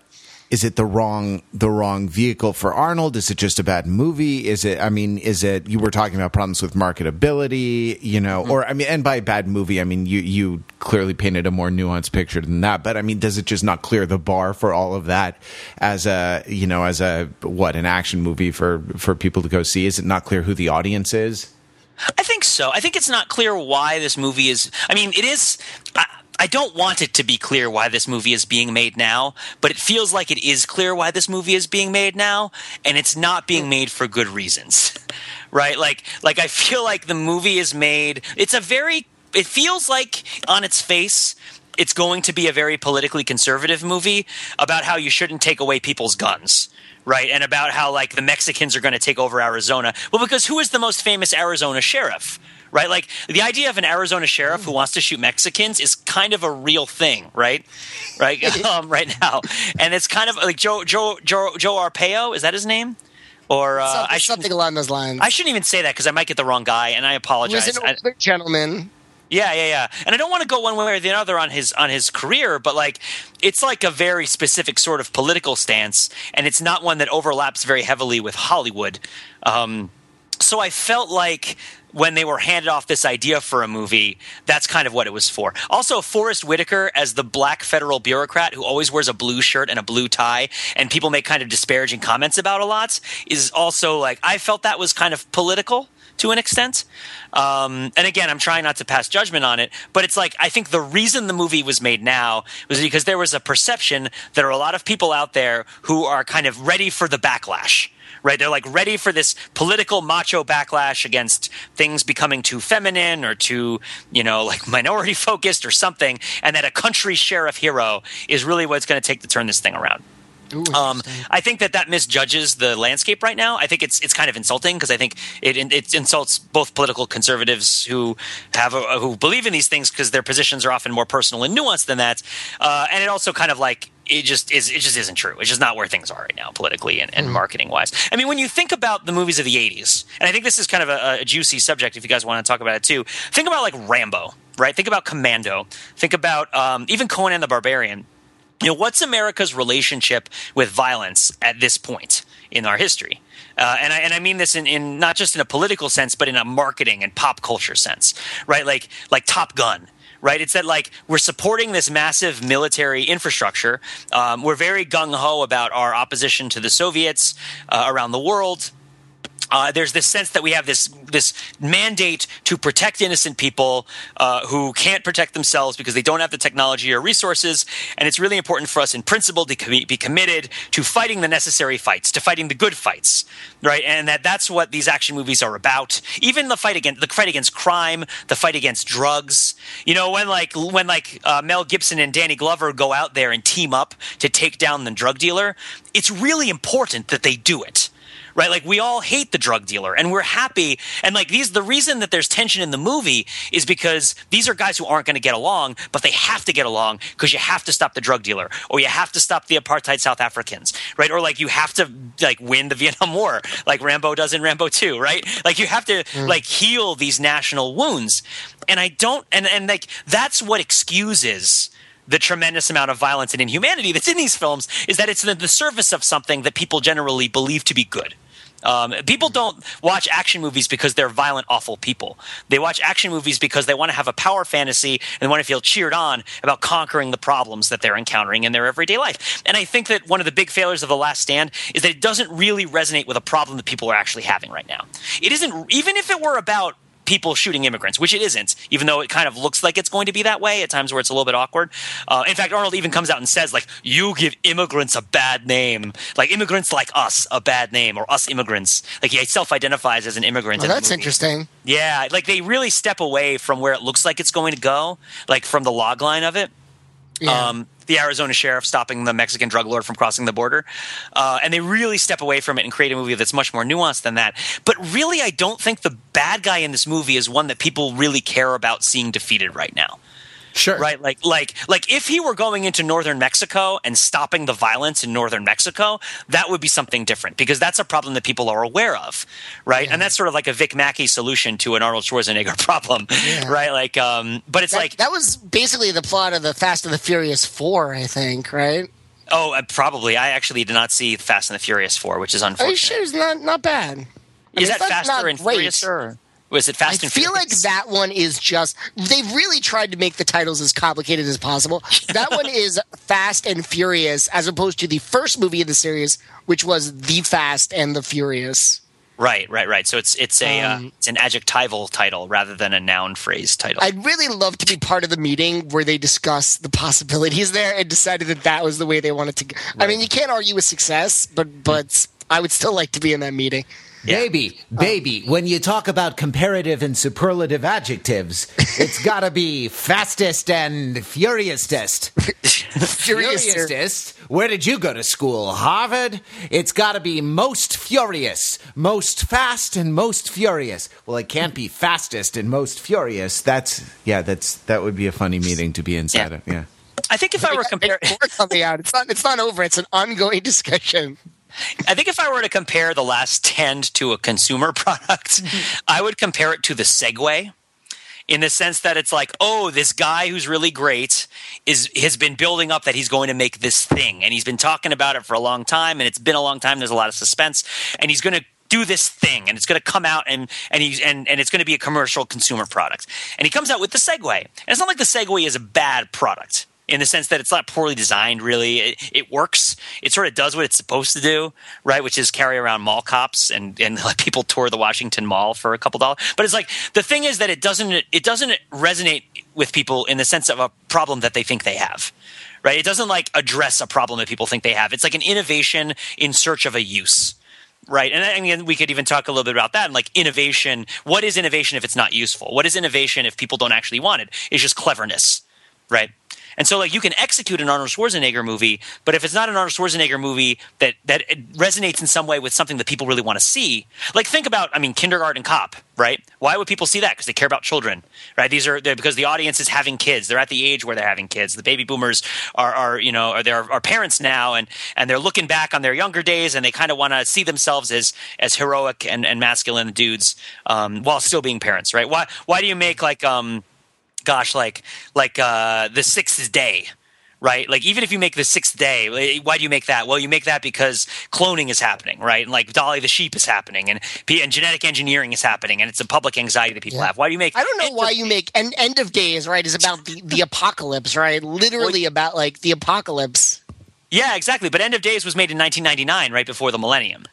is it the wrong the wrong vehicle for Arnold? Is it just a bad movie? Is it I mean, is it you were talking about problems with marketability, you know, mm-hmm. or I mean and by bad movie I mean you you clearly painted a more nuanced picture than that, but I mean does it just not clear the bar for all of that as a you know, as a what, an action movie for for people to go see? Is it not clear who the audience is? I think so. I think it's not clear why this movie is. I mean, it is. I, I don't want it to be clear why this movie is being made now, but it feels like it is clear why this movie is being made now, and it's not being made for good reasons, [laughs] right? Like, like I feel like the movie is made. It's a very. It feels like on its face. It's going to be a very politically conservative movie about how you shouldn't take away people's guns right? And about how like the Mexicans are going to take over Arizona. Well, because who is the most famous Arizona sheriff? Right, like the idea of an Arizona sheriff who wants to shoot Mexicans is kind of a real thing, right? Right, [laughs] [laughs] um, right now, and it's kind of like Joe Joe Joe Joe Arpaio. Is that his name? Or uh, something, I something along those lines. I shouldn't even say that because I might get the wrong guy, and I apologize. an I- older gentleman. yeah, yeah, yeah. And I don't want to go one way or the other on his on his career, but like it's like a very specific sort of political stance, and it's not one that overlaps very heavily with Hollywood. Um, so I felt like when they were handed off this idea for a movie, that's kind of what it was for. Also, Forest Whitaker as the black federal bureaucrat who always wears a blue shirt and a blue tie, and people make kind of disparaging comments about a lot, is also like I felt that was kind of political to an extent. Um, and again, I'm trying not to pass judgment on it, but it's like I think the reason the movie was made now was because there was a perception there are a lot of people out there who are kind of ready for the backlash. Right, they're like ready for this political macho backlash against things becoming too feminine or too, you know, like [laughs] minority focused or something, and that a country sheriff hero is really what's going to take to turn this thing around. Ooh, Um. I think that that misjudges the landscape right now. I think it's it's kind of insulting because I think it it insults both political conservatives who have a, who believe in these things because their positions are often more personal and nuanced than that, uh, and it also kind of like it just is it just isn't true. It's just not where things are right now politically and, and marketing wise. I mean, when you think about the movies of the '80s, and I think this is kind of a, a juicy subject if you guys want to talk about it too. Think about like Rambo, right? Think about Commando. Think about um, even Conan the Barbarian you know what's america's relationship with violence at this point in our history? Uh, and, I, and I mean this in, in not just in a political sense but in a marketing and pop culture sense right? Like like top gun right? It's that like we're supporting this massive military infrastructure. Um, we're very gung-ho about our opposition to the soviets uh, around the world uh, there's this sense that we have this this mandate to protect innocent people uh, who can't protect themselves because they don't have the technology or resources, and it's really important for us, in principle, to com- be committed to fighting the necessary fights, to fighting the good fights, right? And that that's what these action movies are about. Even the fight against the fight against crime, the fight against drugs. You know, when like when like uh, Mel Gibson and Danny Glover go out there and team up to take down the drug dealer, it's really important that they do it right? Like we all hate the drug dealer and we're happy. And like these, the reason that there's tension in the movie is because these are guys who aren't going to get along, but they have to get along because you have to stop the drug dealer or you have to stop the apartheid South Africans, right? Or like you have to like win the [laughs] Vietnam War, like Rambo does in Rambo 2, right? Like you have to mm. like heal these national wounds. And I don't, and, and like that's what excuses the tremendous amount of violence and inhumanity that's in these films is that it's the, the surface of something that people generally believe to be good. Um, people don't watch action movies because they're violent, awful people. They watch action movies because they want to have a power fantasy and want to feel cheered on about conquering the problems that they're encountering in their everyday life. And I think that one of the big failures of The Last Stand is that it doesn't really resonate with a problem that people are actually having right now. It isn't, even if it were about people shooting immigrants, which it isn't, even though it kind of looks like it's going to be that way at times where it's a little bit awkward. Uh, in fact, Arnold even comes out and says, like, you give immigrants a bad name, like immigrants like us a bad name, or us immigrants. Like he self-identifies as an immigrant. Well, in that's interesting. Yeah, like they really step away from where it looks like it's going to go, like from the log line of it. Yeah. Um, the Arizona sheriff stopping the Mexican drug lord from crossing the border. Uh, and they really step away from it and create a movie that's much more nuanced than that. But really, I don't think the bad guy in this movie is one that people really care about seeing defeated right now. Sure. Right? Like like like if he were going into northern Mexico and stopping the violence in northern Mexico, that would be something different because that's a problem that people are aware of. Right? Yeah. And that's sort of like a Vic Mackey solution to an Arnold Schwarzenegger [laughs] problem. Yeah. Right? Like um but it's that, like That was basically the plot of the Fast and the Furious 4, I think, right? Oh, uh, probably. I actually did not see Fast and the Furious 4, which is unfortunate. Are you sure it's not not bad? I is mean, that faster and furious? Or? Was it Fast I and feel Furious? like that one is just they've really tried to make the titles as complicated as possible. That one [laughs] is Fast and Furious as opposed to the first movie in the series, which was The Fast and the Furious. Right, right, right. So it's it's a uh, um, uh, it's an adjectival title rather than a noun phrase title. I'd really love to be part of the meeting where they discuss the possibilities there and decided that that was the way they wanted to. go. Right. I mean, you can't argue with success, but but I would still like to be in that meeting. Yeah. Baby, um, baby, when you talk about comparative and superlative adjectives, it's [laughs] got to be fastest and furiousest. [laughs] furiousest? Where did you go to school? Harvard? It's got to be most furious, most fast and most furious. Well, it can't be fastest and most furious. That's yeah, that's that would be a funny meeting to be inside yeah. of. Yeah. I think if I were comparing, it's not it's not over. It's an ongoing discussion. I think if I were to compare The Last Stand to a consumer [laughs] product, I would compare it to the Segway in the sense that it's like, oh, this guy who's really great is has been building up that he's going to make this thing, and he's been talking about it for a long time, and it's been a long time. There's a lot of suspense, and he's going to do this thing, and it's going to come out, and and he's and and it's going to be a commercial consumer product, and he comes out with the Segway, and it's not like the Segway is a bad product in the sense that it's not poorly designed really it, it, works it sort of does what it's supposed to do right which is carry around mall cops and and [laughs] let people tour the washington mall for a couple dollars but it's like the thing is that it doesn't it doesn't resonate with people in the sense of a problem that they think they have right it doesn't like address a problem that people think they have it's like an innovation in search of a use Right. And I mean, we could even talk a little bit about that and like innovation. What is innovation if it's not useful? What is innovation if people don't actually want it? It's just cleverness. Right. And so, like, you can execute an Arnold Schwarzenegger movie, but if it's not an Arnold Schwarzenegger movie that that resonates in some way with something that people really want to see, like, think about, I mean, Kindergarten Cop, right? Why would people see that? Because they care about children, right? These are because the audience is having kids. They're at the age where they're having kids. The baby boomers are, are you know, are are parents now, and and they're looking back on their younger days, and they kind of want to see themselves as as heroic and, and masculine dudes um, while still being parents, right? Why why do you make like um gosh, like like uh, the sixth day, right? Like even if you make the sixth day, why do you make that? Well, you make that because cloning is happening, right? And like Dolly the sheep is happening, and and genetic engineering is happening, and it's a public anxiety that people yeah. have. Why do you make? I don't know why you make end end of days, right? Is about the the apocalypse, right? Literally well, about like the apocalypse. Yeah, exactly. But End of Days was made in 1999, right before the millennium.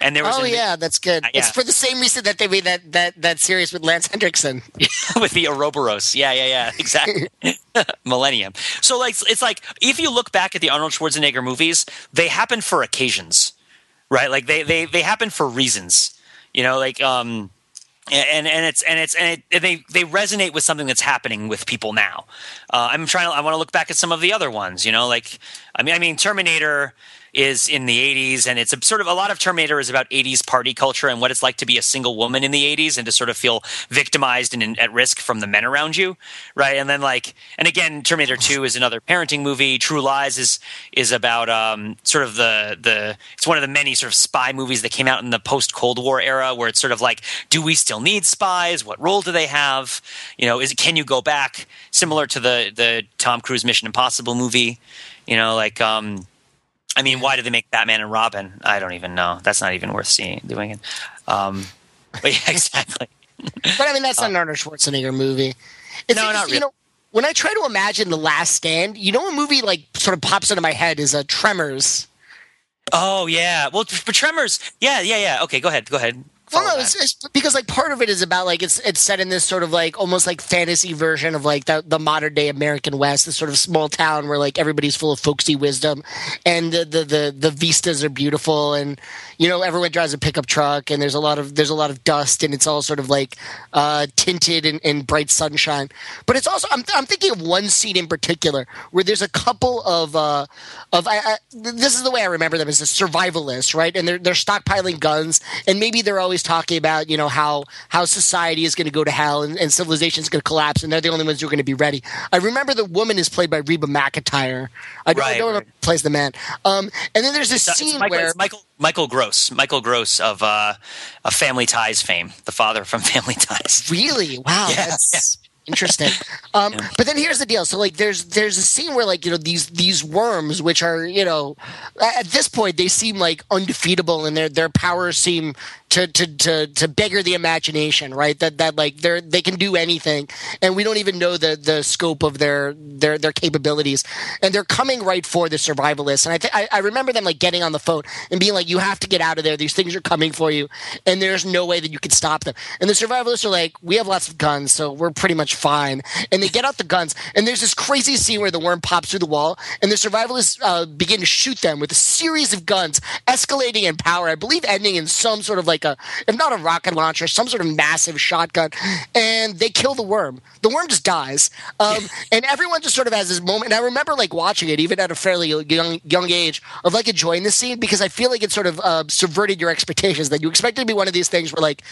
And there was Oh yeah, that's good. yeah. It's for the same reason that they made that that that series with Lance Henriksen. [laughs] with the Ouroboros. Yeah, yeah, yeah, exactly. [laughs] [laughs] Millennium. So like it's like if you look back at the Arnold Schwarzenegger movies, they happen for occasions, right? Like they they they happen for reasons. You know, like um and and it's and it's and, it, and they they resonate with something that's happening with people now. Uh, I'm trying to I want to look back at some of the other ones. You know, like I mean I mean Terminator is in the 80s and it's a, sort of a lot of terminator is about 80s party culture and what it's like to be a single woman in the 80s and to sort of feel victimized and in, at risk from the men around you right? And then like and again terminator 2 is another parenting movie. True lies is is about um, sort of the the it's one of the many sort of spy movies that came out in the post cold war era where it's sort of like do we still need spies? What role do they have? You know is it can you go back? Similar to the the tom cruise mission impossible movie you know like um I mean, why did they make Batman and Robin? I don't even know. That's not even worth seeing doing it. Um, [laughs] but yeah, exactly. But I mean, that's not an Arnold Schwarzenegger movie. It's Uh, No, not really. You know, when I try to imagine The Last Stand, you know, a movie like sort of pops into my head is a Tremors. Oh yeah. Well, for Tremors, yeah, yeah, yeah. Okay, go ahead. Go ahead. Well, no, it's, it's because like part of it is about like it's it's set in this sort of like almost like fantasy version of like the, the modern day American West, this sort of small town where like everybody's full of folksy wisdom, and the the the, the vistas are beautiful, and you know everyone drives a pickup truck, and there's a lot of there's a lot of dust, and it's all sort of like uh, tinted in, in bright sunshine. But it's also I'm I'm thinking of one scene in particular where there's a couple of uh, of I, I, this is the way I remember them as a survivalist, right? And they're they're stockpiling guns, and maybe they're always talking about you know how how society is going to go to hell and, and civilization is going to collapse, and they're the only ones who are going to be ready. I remember the woman is played by Reba McEntire. I don't, I Right, don't know right. who plays the man. Um, and then there's this It's scene Michael, where it's Michael Michael Gross, Michael Gross of uh, of Family Ties fame, the father from [laughs] Family Ties. Really? Wow, Yeah, that's interesting. Um, But then here's the deal. So like, there's there's a scene where like you know these these worms, which are you know at this point they seem like undefeatable and their their powers seem to to to to beggar the imagination, right? That that like they're they can do anything, and we don't even know the the scope of their their their capabilities, and they're coming right for the survivalists. And I th- I, I remember them like getting on the phone and being like, "You have to get out of there. These things are coming for you, and there's no way that you can stop them." And the survivalists are like, "We have lots of guns, so we're pretty much fine." And they get out the guns, and there's this crazy scene where the worm pops through the wall, and the survivalists uh, begin to shoot them with a series of guns, escalating in power. I believe ending in some sort of like a, if not a rocket launcher, some sort of massive shotgun, and they kill the worm. The worm just dies, um, [laughs] and everyone just sort of has this moment. And I remember like watching it, even at a fairly young young age, of like enjoying this scene because I feel like it sort of uh, subverted your expectations. That you expected to be one of these things where like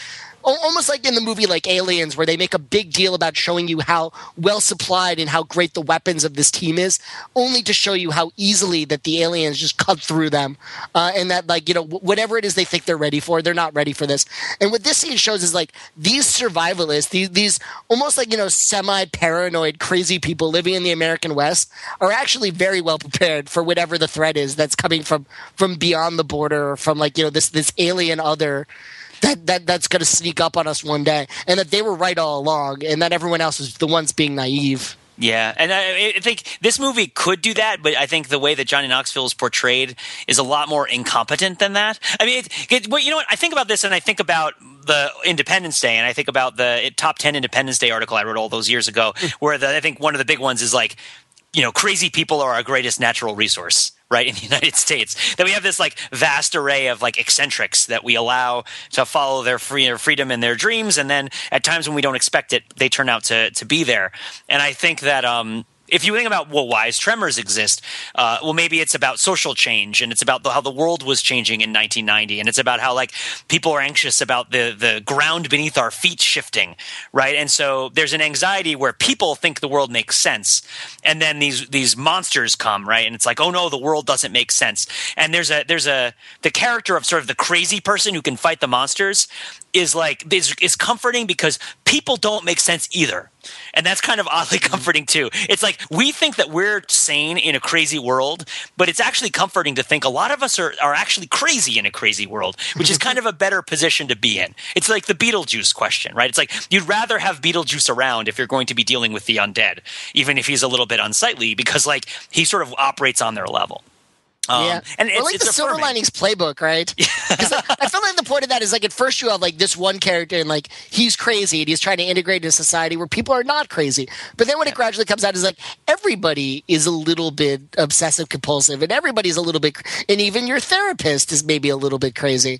almost like in the movie like Aliens, where they make a big deal about showing you how well supplied and how great the weapons of this team is, only to show you how easily that the aliens just cut through them, uh, and that like you know whatever it is they think they're ready for, they're not ready for this. And what this scene shows is like these survivalists, these these almost like you know semi paranoid crazy people living in the American West are actually very well prepared for whatever the threat is that's coming from from beyond the border or from like you know this this alien other that, that that's going to sneak up on us one day, and that they were right all along, and that everyone else was the ones being naive. Yeah, and I, I think this movie could do that, but I think the way that Johnny Knoxville is portrayed is a lot more incompetent than that. I mean, it, it, well, you know what? I think about this, and I think about the Independence Day, and I think about the it, top ten Independence Day article I wrote all those years ago, hmm. where the, I think one of the big ones is like, you know, crazy people are our greatest natural resource. Right in the [laughs] United States, that we have this like vast array of like eccentrics that we allow to follow their free their freedom and their dreams, and then at times when we don't expect it, they turn out to to be there. And I think that um, if you think about well, why is tremors exist? Uh, well, maybe it's about social change, and it's about the, how the world was changing in 1990, and it's about how like people are anxious about the the ground beneath our feet shifting, right? And so there's an anxiety where people think the world makes sense, and then these these monsters come, right? And it's like, oh no, the world doesn't make sense. And there's a there's a the character of sort of the crazy person who can fight the monsters is like is, is comforting because people don't make sense either. And that's kind of oddly mm-hmm. comforting too. It's like we think that we're sane in a crazy world but it's actually comforting to think a lot of us are, are actually crazy in a crazy world which is [laughs] kind of a better position to be in. It's like the beetlejuice question right? It's like you'd rather have beetlejuice around if you're going to be dealing with the undead even if he's a little bit unsightly because like he sort of operates on their level Um, yeah, and or it's, like it's the Silver affirming. Linings Playbook, right? [laughs] 'Cause I, I feel like the point of that is like at first you have like this one character and like he's crazy and he's trying to integrate into a society where people are not crazy. But then when it gradually comes out, is like everybody is a little bit obsessive compulsive and everybody's a little bit, and even your therapist is maybe a little bit crazy.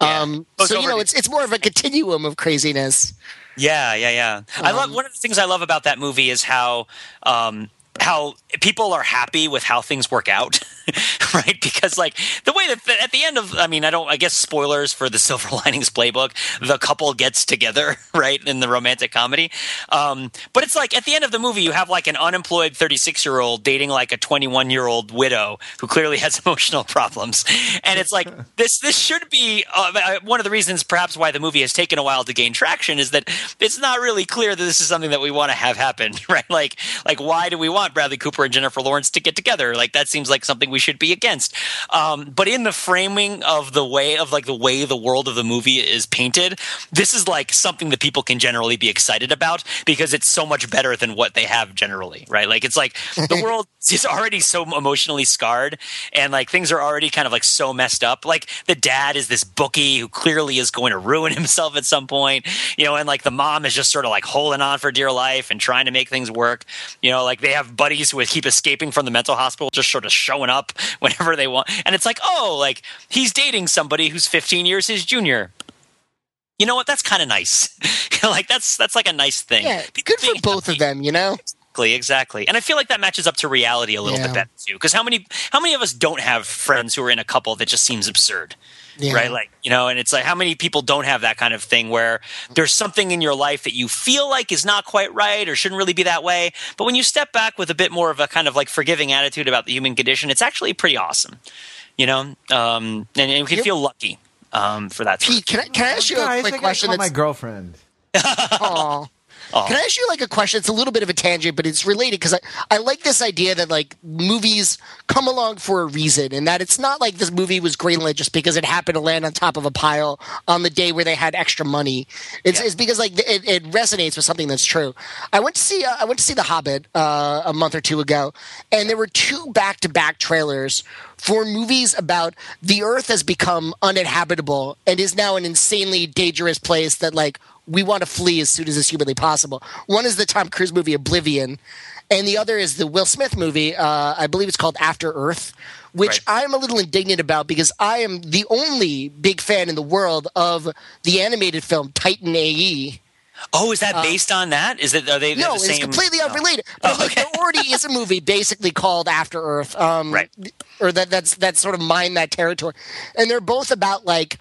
Yeah. Um, so you know, to- it's it's more of a continuum of craziness. Yeah, yeah, yeah. I Um, love one of the things I love about that movie is how um, how people are happy with how things work out, [laughs] right? Because like the that the, at the end of, I mean, I don't, I guess spoilers for the [laughs] Silver Linings Playbook, the couple gets together, [laughs] right, in the romantic comedy. Um, but it's like at the end of the movie, you have like an unemployed thirty six year old dating like a twenty one year old widow who clearly has [laughs] emotional problems, and it's like this. This should be uh, one of the reasons, perhaps, why the movie has taken a while to gain traction is that it's not really clear that this is something that we want to have happen, right? Like, like why do we want Bradley Cooper and Jennifer Lawrence to get together? Like that seems like something we should be against. Um, but in the framing of the way of like the way the world of the movie is painted, this is like something that people can generally be excited about because it's so much better than what they have generally, right? Like it's like the [laughs] world is already so emotionally scarred and like things are already kind of like so messed up. Like the dad is this bookie who clearly is going to ruin [laughs] himself at some point, you know, and like the mom is just sort of like holding on for dear life and trying to make things work. You know, like they have buddies who keep escaping from the mental hospital, just sort of showing up [laughs] whenever they want. And it's like, oh, Oh, like he's dating somebody who's 15 years his junior. You know what? That's kind of nice. [laughs] like that's that's like a nice thing. Yeah, People good for both of them. You know. Exactly, exactly. And I feel like that matches up to reality a little Yeah. bit better too. Because how many how many of us don't have friends who are in a couple that just seems absurd? Yeah. Right? Like, you know, and it's like how many people don't have that kind of thing where there's something in your life that you feel like is not quite right or shouldn't really be that way. But when you step back with a bit more of a kind of like forgiving attitude about the human condition, it's actually pretty awesome. You know? Um and, and you can feel lucky um for that. Pete, can I, can I ask you a Guys, quick question? call my girlfriend. [laughs] Aw. Can I ask you like a question? It's a little bit of a tangent, but it's related because I, I like this idea that like movies come along for a reason, and that it's not like this movie was greenlit just because it happened to land on top of a pile on the day where they had extra money. It's, Yeah. it's because like it, it resonates with something that's true. I went to see uh, I went to see The Hobbit uh, a month or two ago, and there were two back to back trailers for movies about the Earth has become uninhabitable and is now an insanely dangerous place that like we want to flee as soon as is humanly possible. One is the Tom Cruise movie Oblivion, and the other is the Will Smith movie. Uh, I believe it's called After Earth, which Right. I'm a little indignant about because I am the only big fan in the world of the animated film Titan AE. Oh, is that based on that? Is it are they No, the it's completely Oh. unrelated. But Oh, like, okay. there already is a movie basically called After Earth, um, Right. Or that that's that's sort of mine that territory, and they're both about like.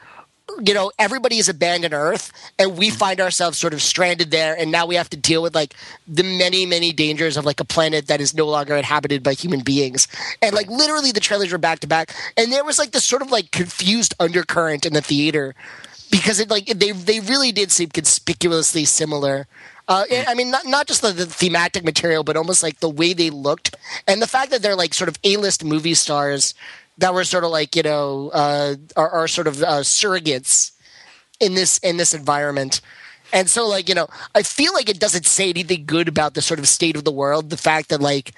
You know, everybody has abandoned Earth, and we Mm-hmm. find ourselves sort of stranded there, and now we have to deal with like the many, many dangers of like a planet that is no longer inhabited by human beings. And like literally, the trailers were back to back, and there was like this sort of like confused undercurrent in the theater because it like they they really did seem conspicuously similar. Uh, I mean, not not just the, the thematic material, but almost like the way they looked, and the fact that they're like sort of A list movie stars that were sort of like you know uh, are, are sort of uh, surrogates in this in this environment. And so, like you know, I feel like it doesn't say anything good about the sort of state of the world. The fact that like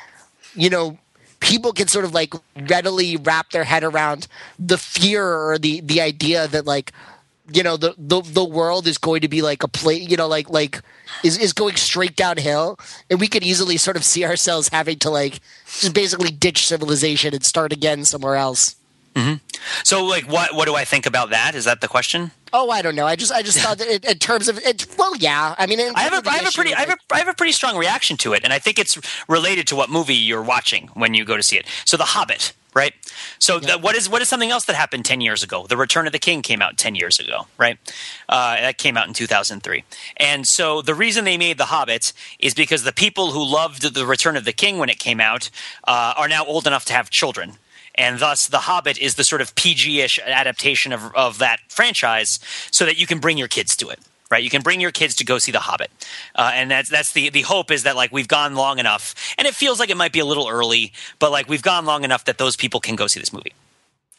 you know people can sort of like readily wrap their head around the fear or the the idea that like you know the the, the world is going to be like a place you know like like is, is going straight downhill and we could easily sort of see ourselves having to like just basically ditch civilization and start again somewhere else mm-hmm. So like what what do I think about that? Is that the question? Oh i don't know i just i just thought that in, in terms of it well yeah i mean I have a, have a pretty I have a, I have a pretty strong reaction to it, and I think it's related to what movie you're watching when you go to see it. So, The Hobbit, right? So, the, what is what is something else that happened ten years ago? The Return of the King came out ten years ago, right? Uh, that came out in two thousand three, and so the reason they made The Hobbit is because the people who loved The Return of the King when it came out uh, are now old enough to have children. And thus, The Hobbit is the sort of PG-ish adaptation of, of that franchise, so that you can bring your kids to it right? You can bring your kids to go see The Hobbit, uh, and that's that's the the hope is that like we've gone long enough, and it feels like it might be a little early, but like we've gone long enough that those people can go see this movie.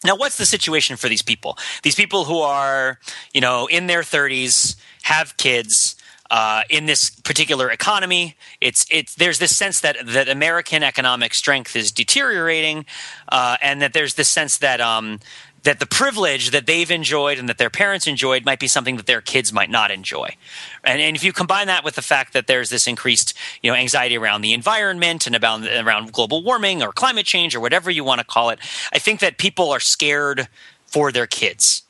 Now, what's the situation for these people? These people who are, you know, in their 30s, have kids, uh, in this particular economy. It's it's there's this sense that that American economic strength is deteriorating, uh, and that there's this sense that um, that the privilege that they've enjoyed and that their parents enjoyed might be something that their kids might not enjoy. And, and if you combine that with the fact that there's this increased, you know, anxiety around the environment and about around global warming or climate change or whatever you want to call it, I think that people are scared for their kids.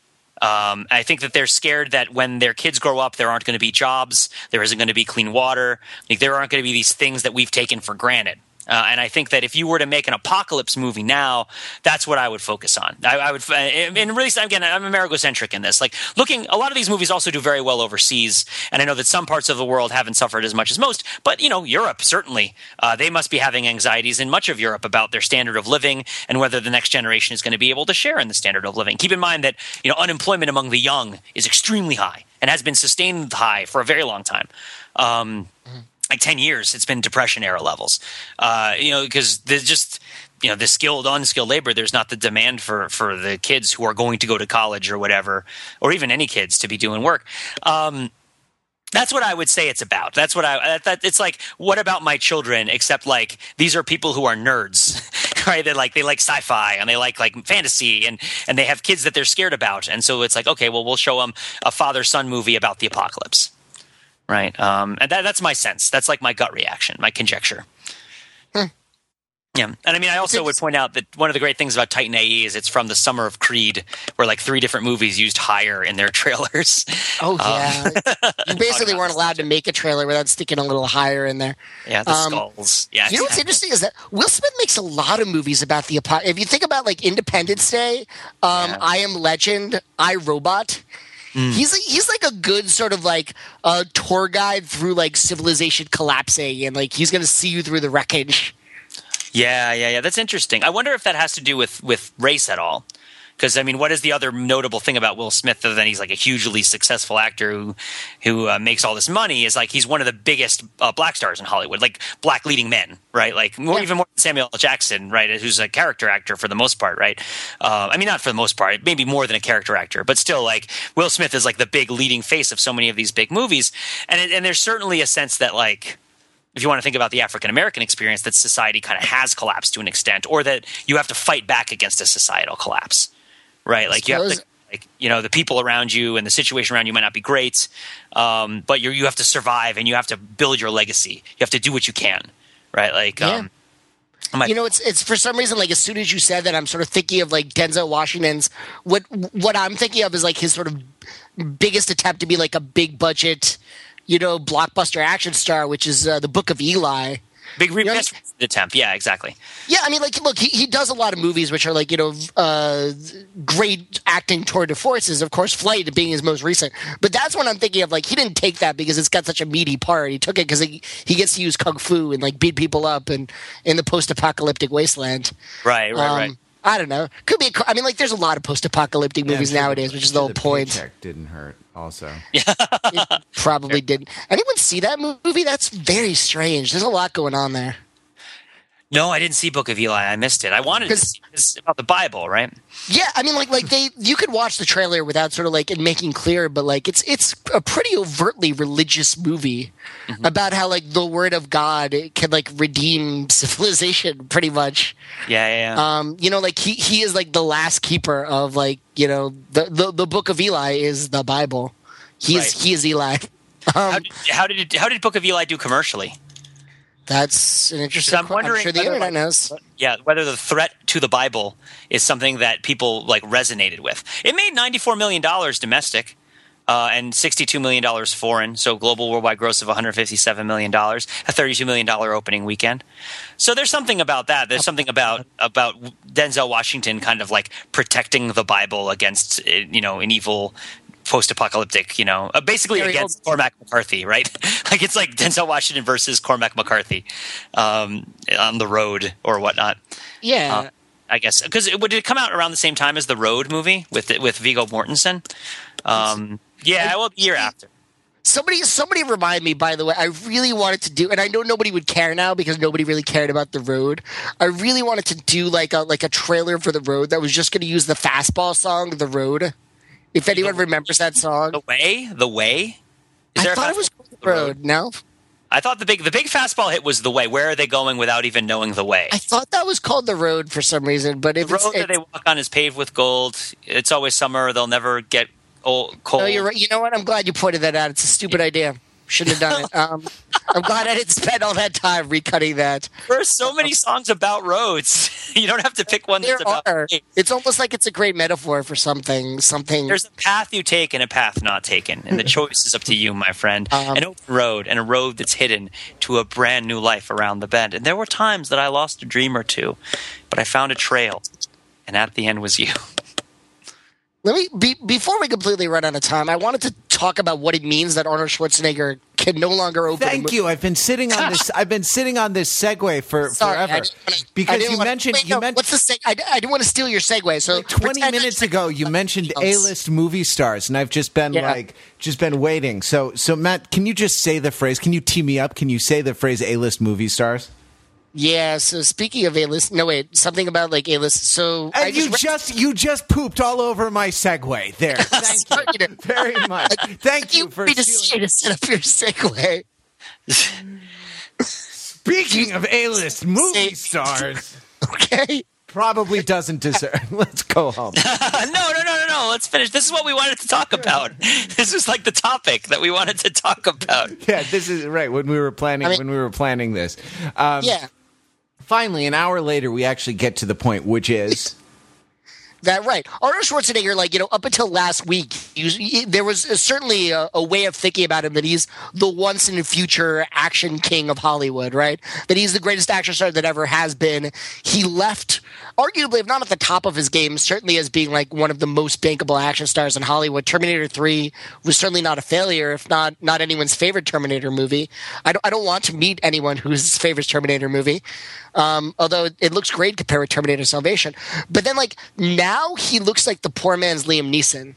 Um, I think that they're scared that when their kids grow up, there aren't going to be jobs, there isn't going to be clean water, like there aren't going to be these things that we've taken for granted. Uh, and I think that if you were to make an apocalypse movie now, that's what I would focus on. I, I would, and really, again, I'm Americocentric in this. Like looking, a lot of these movies also do very well overseas, and I know that some parts of the world haven't suffered as much as most. But you know, Europe certainly, uh, they must be having anxieties in much of Europe about their standard of living and whether the next generation is going to be able to share in the standard of living. Keep in mind that you know unemployment among the young is extremely high and has been sustained high for a very long time. Um, mm-hmm like 10 years it's been depression era levels uh, you know because there's just you know the skilled unskilled labor there's not the demand for for the kids who are going to go to college or whatever or even any kids to be doing work um, that's what I would say it's about. That's what I. That, it's like, what about my children? Except like these are people who are nerds, [laughs] right? They like they like sci-fi and they like like fantasy and and they have kids that they're scared about. And so it's like, okay, well, we'll show them a father son movie about the apocalypse right? Um, and that, that's my sense. That's like my gut reaction, my conjecture. Hmm. Yeah, and I mean, I also would point out that one of the great things about Titan AE is it's from the summer of Creed, where like three different movies used higher in their [laughs] trailers. Oh yeah, um, [laughs] you basically weren't allowed to make a trailer without sticking a little higher in there. Yeah, the um, skulls. Yeah, you know what's interesting is that Will Smith makes a lot of movies about the apocalypse. If you think about like Independence Day, um, yeah. I Am Legend, I Robot Mm. He's like, he's like a good sort of like a tour guide through like civilization collapsing, and like he's going to see you through the wreckage. Yeah, yeah, yeah. That's interesting. I wonder if that has to do with with race at all. Because I mean, what is the other notable thing about Will Smith other than he's like a hugely successful actor who who uh, makes all this money? Is like he's one of the biggest uh, black stars in Hollywood, like black leading men, right? Like more, yeah. even more than Samuel L. Jackson, right? Who's a character actor for the most part, right? Uh, I mean, not for the most part, maybe more than a character actor, but still, like Will Smith is like the big leading face of so many of these big movies, and it, and there's certainly a sense that like if you want to think about the African American experience, that society kind of has collapsed to an extent, or that you have to fight back against a societal collapse right? Like you have to, like you know, the people around you and the situation around you might not be great, um, but you you have to survive and you have to build your legacy. You have to do what you can, right? Like, yeah. um, my- you know, it's it's for some reason like as soon as you said that, I'm sort of thinking of like Denzel Washington's. What what I'm thinking of is like his sort of biggest attempt to be like a big budget, you know, blockbuster action star, which is uh, the Book of Eli. Big re- attempt. Yeah, exactly. Yeah, I mean, like, look, he, he does a lot of movies which are like, you know, uh, great acting tour de forces. Of course, Flight being his most recent. But that's what I'm thinking of. Like, he didn't take that because it's got such a meaty part. He took it because he, he gets to use kung fu and like beat people up and in the post-apocalyptic wasteland. Right, right, um, right. I don't know. Could be. A, I mean, like, there's a lot of post-apocalyptic yeah, movies nowadays, which is the whole point. Didn't hurt. Also, yeah, probably [laughs] didn't. Anyone see that movie? That's very strange. There's a lot going on there. No, I didn't see Book of Eli. I missed it. I wanted to see this about the Bible, right? Yeah, I mean, like, like they, you could watch the trailer without sort of like it making clear, but like it's it's a pretty overtly religious movie mm-hmm. about how like the Word of God can like redeem [laughs] civilization, pretty much. Yeah, yeah, yeah. Um, you know, like he he is like the last keeper of like you know the the, the Book of Eli is the Bible. He is right. he is Eli. [laughs] Um, how, did, how did it, how did Book of Eli do commercially? That's an interesting. I'm wondering. I'm sure the internet knows. Yeah, whether the threat to the Bible is something that people like resonated with. It made 94 million dollars domestic. Uh, and $62 million foreign, so global worldwide gross of $157 million, a $32 million opening weekend. So there's something about that. There's something about about Denzel Washington kind of like protecting the Bible against you know an evil post-apocalyptic, you know, uh, basically against Cormac McCarthy, right? [laughs] like it's like Denzel Washington versus Cormac McCarthy um, on the road or whatnot. Yeah. Uh, I guess because it would it come out around the same time as the Road movie with with Viggo Mortensen. Um, yeah, well, year after. Somebody, somebody remind me. By the way, I really wanted to do, and I know nobody would care now because nobody really cared about the road. I really wanted to do like a like a trailer for the road that was just going to use the fastball song, "The Road." If anyone remembers that song, the way, the way. Is I thought it was. the road. No, I thought the big the big fastball hit was the way. Where are they going without even knowing the way? I thought that was called the road for some reason, but the road it's, that they walk on is paved with gold. It's always summer. They'll never get old, cold. no, you're right. You know what? I'm glad you pointed that out. It's a stupid idea. Shouldn't have done it. Um, I'm glad I didn't spend all that time recutting that. There are so many songs about roads. [laughs] you don't have to pick one There that's about. are. It's almost like it's a great metaphor for something. Something. There's a path you take and a path not taken, and the [laughs] choice is up to you, my friend. Um, An open road and a road that's hidden to a brand new life around the bend. And there were times that I lost a dream or two, but I found a trail, and at the end was you. [laughs] Let me be, before we completely run out of time. I wanted to talk about what it means that Arnold Schwarzenegger can no longer open. a Thank you. I've been sitting on this. I've been sitting on this segue for [laughs] Sorry, forever wanna- because you wanna- mentioned wait, you no, mentioned what's the seg- I, I didn't want to steal your segue. So Twenty minutes ago, you mentioned A-list movie stars, and I've just been Yeah. like, just been waiting. So, so Matt, can you just say the phrase? Can you tee me up? Can you say the phrase A-list movie stars? Yeah. So speaking of A list, no wait, something about like A list. So And I you read- just you just pooped all over my segue there. [laughs] [laughs] Thank you you very much. Thank you for me to, stealing. to set up your segue. Speaking of A-list movie stars, [laughs] Okay. probably doesn't deserve. Let's go home. no, no, no, no, no. Let's finish. This is what we wanted to talk about. This is like the topic that we wanted to talk about. Yeah, this is right when we were planning I mean- when we were planning this. Um, Yeah. Finally, an hour later, we actually get to the point, which is [laughs] That right. Arnold Schwarzenegger, like you know, up until last week, he was, he- there was uh certainly a, a way of thinking about him that he's the once in a future action king of Hollywood, right? That he's the greatest action star that ever has been. He left, arguably, if not at the top of his game, certainly as being like one of the most bankable action stars in Hollywood. Terminator Three was certainly not a failure, if not not anyone's favorite Terminator movie. I don't, I don't want to meet anyone whose favorite Terminator movie. Um, although it looks great compared with Terminator Salvation. But then, like, now he looks like the poor man's Liam Neeson.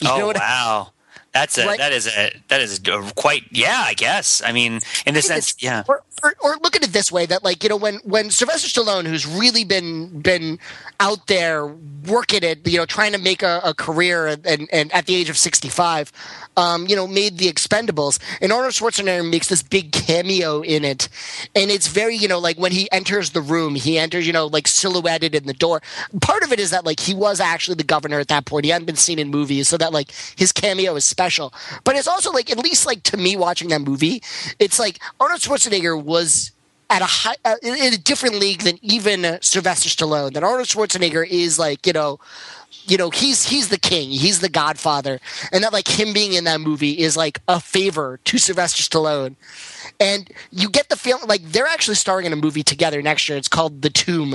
You oh know what I- wow, that's a Right. that is a that is a quite yeah. I guess. I mean, in the sense, yeah. Or, or, or look at it this way: that like you know, when when Sylvester Stallone, who's really been been out there working it, you know, trying to make a, a career, and, and, and at the age of sixty five, um, you know, made the Expendables, and Arnold Schwarzenegger makes this big cameo in it, and it's very you know like when he enters the room, he enters you know like silhouetted in the door. Part of it is that like he was actually the governor at that point; he hadn't been seen in movies, so that like his cameo is special. But it's also like at least like to me watching that movie, it's like Arnold Schwarzenegger was at a high, uh, in a different league than even Sylvester Stallone. That Arnold Schwarzenegger is like you know, you know he's he's the king, he's the Godfather, and that like him being in that movie is like a favor to Sylvester Stallone. And you get the feeling like they're actually starring in a movie together next year. It's called The Tomb,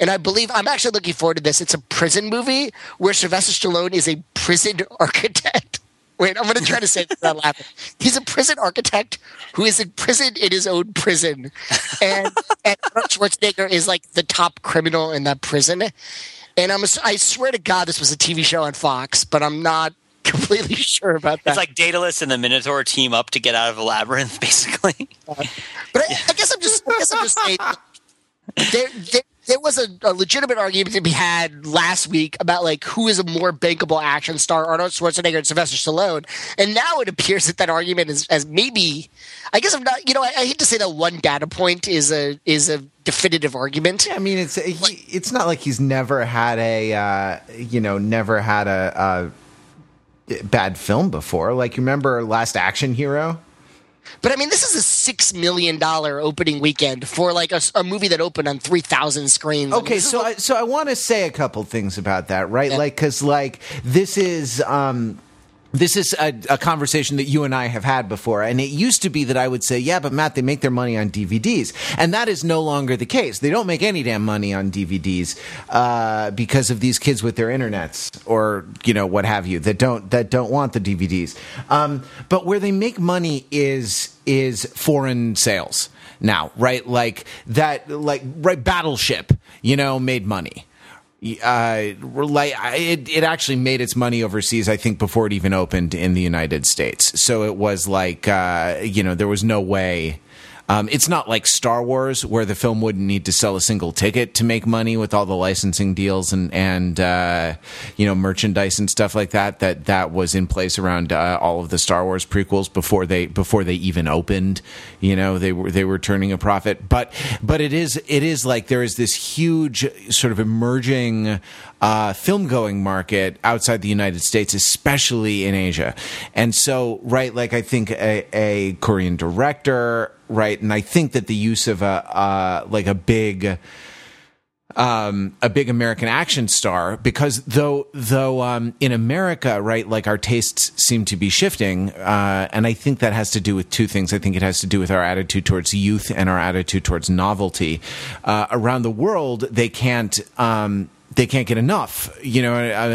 and I believe I'm actually looking forward to this. It's a prison movie where Sylvester Stallone is a prison [laughs] architect. Wait, I'm going to try to say this without [laughs] laughing. He's a prison architect who is imprisoned in his own prison, and and Arnold Schwarzenegger is like the top criminal in that prison. And I'm I swear to God, this was a TV show on Fox, but I'm not [laughs] completely sure about that. It's like Daedalus and the Minotaur team up to get out of a labyrinth, [laughs] basically. But I, I guess I'm just, I guess I'm just saying, there, there, there was a, a legitimate argument to be had last week about like who is a more bankable action star, Arnold Schwarzenegger and Sylvester Stallone, and now it appears that that argument is as maybe, I guess I'm not, you know, I, I hate to say that one data point is a is a definitive argument. I mean, it's he, it's not like he's never had a uh, you know never had a, a bad film before. Like you remember Last Action Hero? But I mean, this is a six million dollar opening weekend for like a, a movie that opened on three thousand screens. I mean, Okay, so like- I, so I want to say a couple things about that, right? Yeah. Like, because like this is um, this is a, a conversation that you and I have had before, and it used to be that I would say, "Yeah, but Matt, they make their money on DVDs," and that is no longer the case. They don't make any damn money on DVDs uh, because of these kids with their internets or you know what have you that don't that don't want the DVDs. Um, but where they make money is is foreign sales now, right? Like that, like right, Battleship, you know, made money uh, it, it actually made its money overseas. I think before it even opened in the United States. So it was like uh, you know there was no way Um, it's not like Star Wars, where the film wouldn't need to sell a single ticket to make money with all the licensing deals and and uh, you know merchandise and stuff like that. That that was in place around uh, all of the Star Wars prequels before they before they even opened. You know, they were they were turning a profit, but but it is it is like there is this huge sort of emerging uh, film going market outside the United States, especially in Asia. And so, right, like I think a, a Korean director, right, and I think that the use of a uh, like a big um, a big American action star because though though um, in America, right, like our tastes seem to be shifting, uh, and I think that has to do with two things. I think it has to do with our attitude towards youth and our attitude towards novelty. Uh, around the world, they can't. Um, they can't get enough, you know,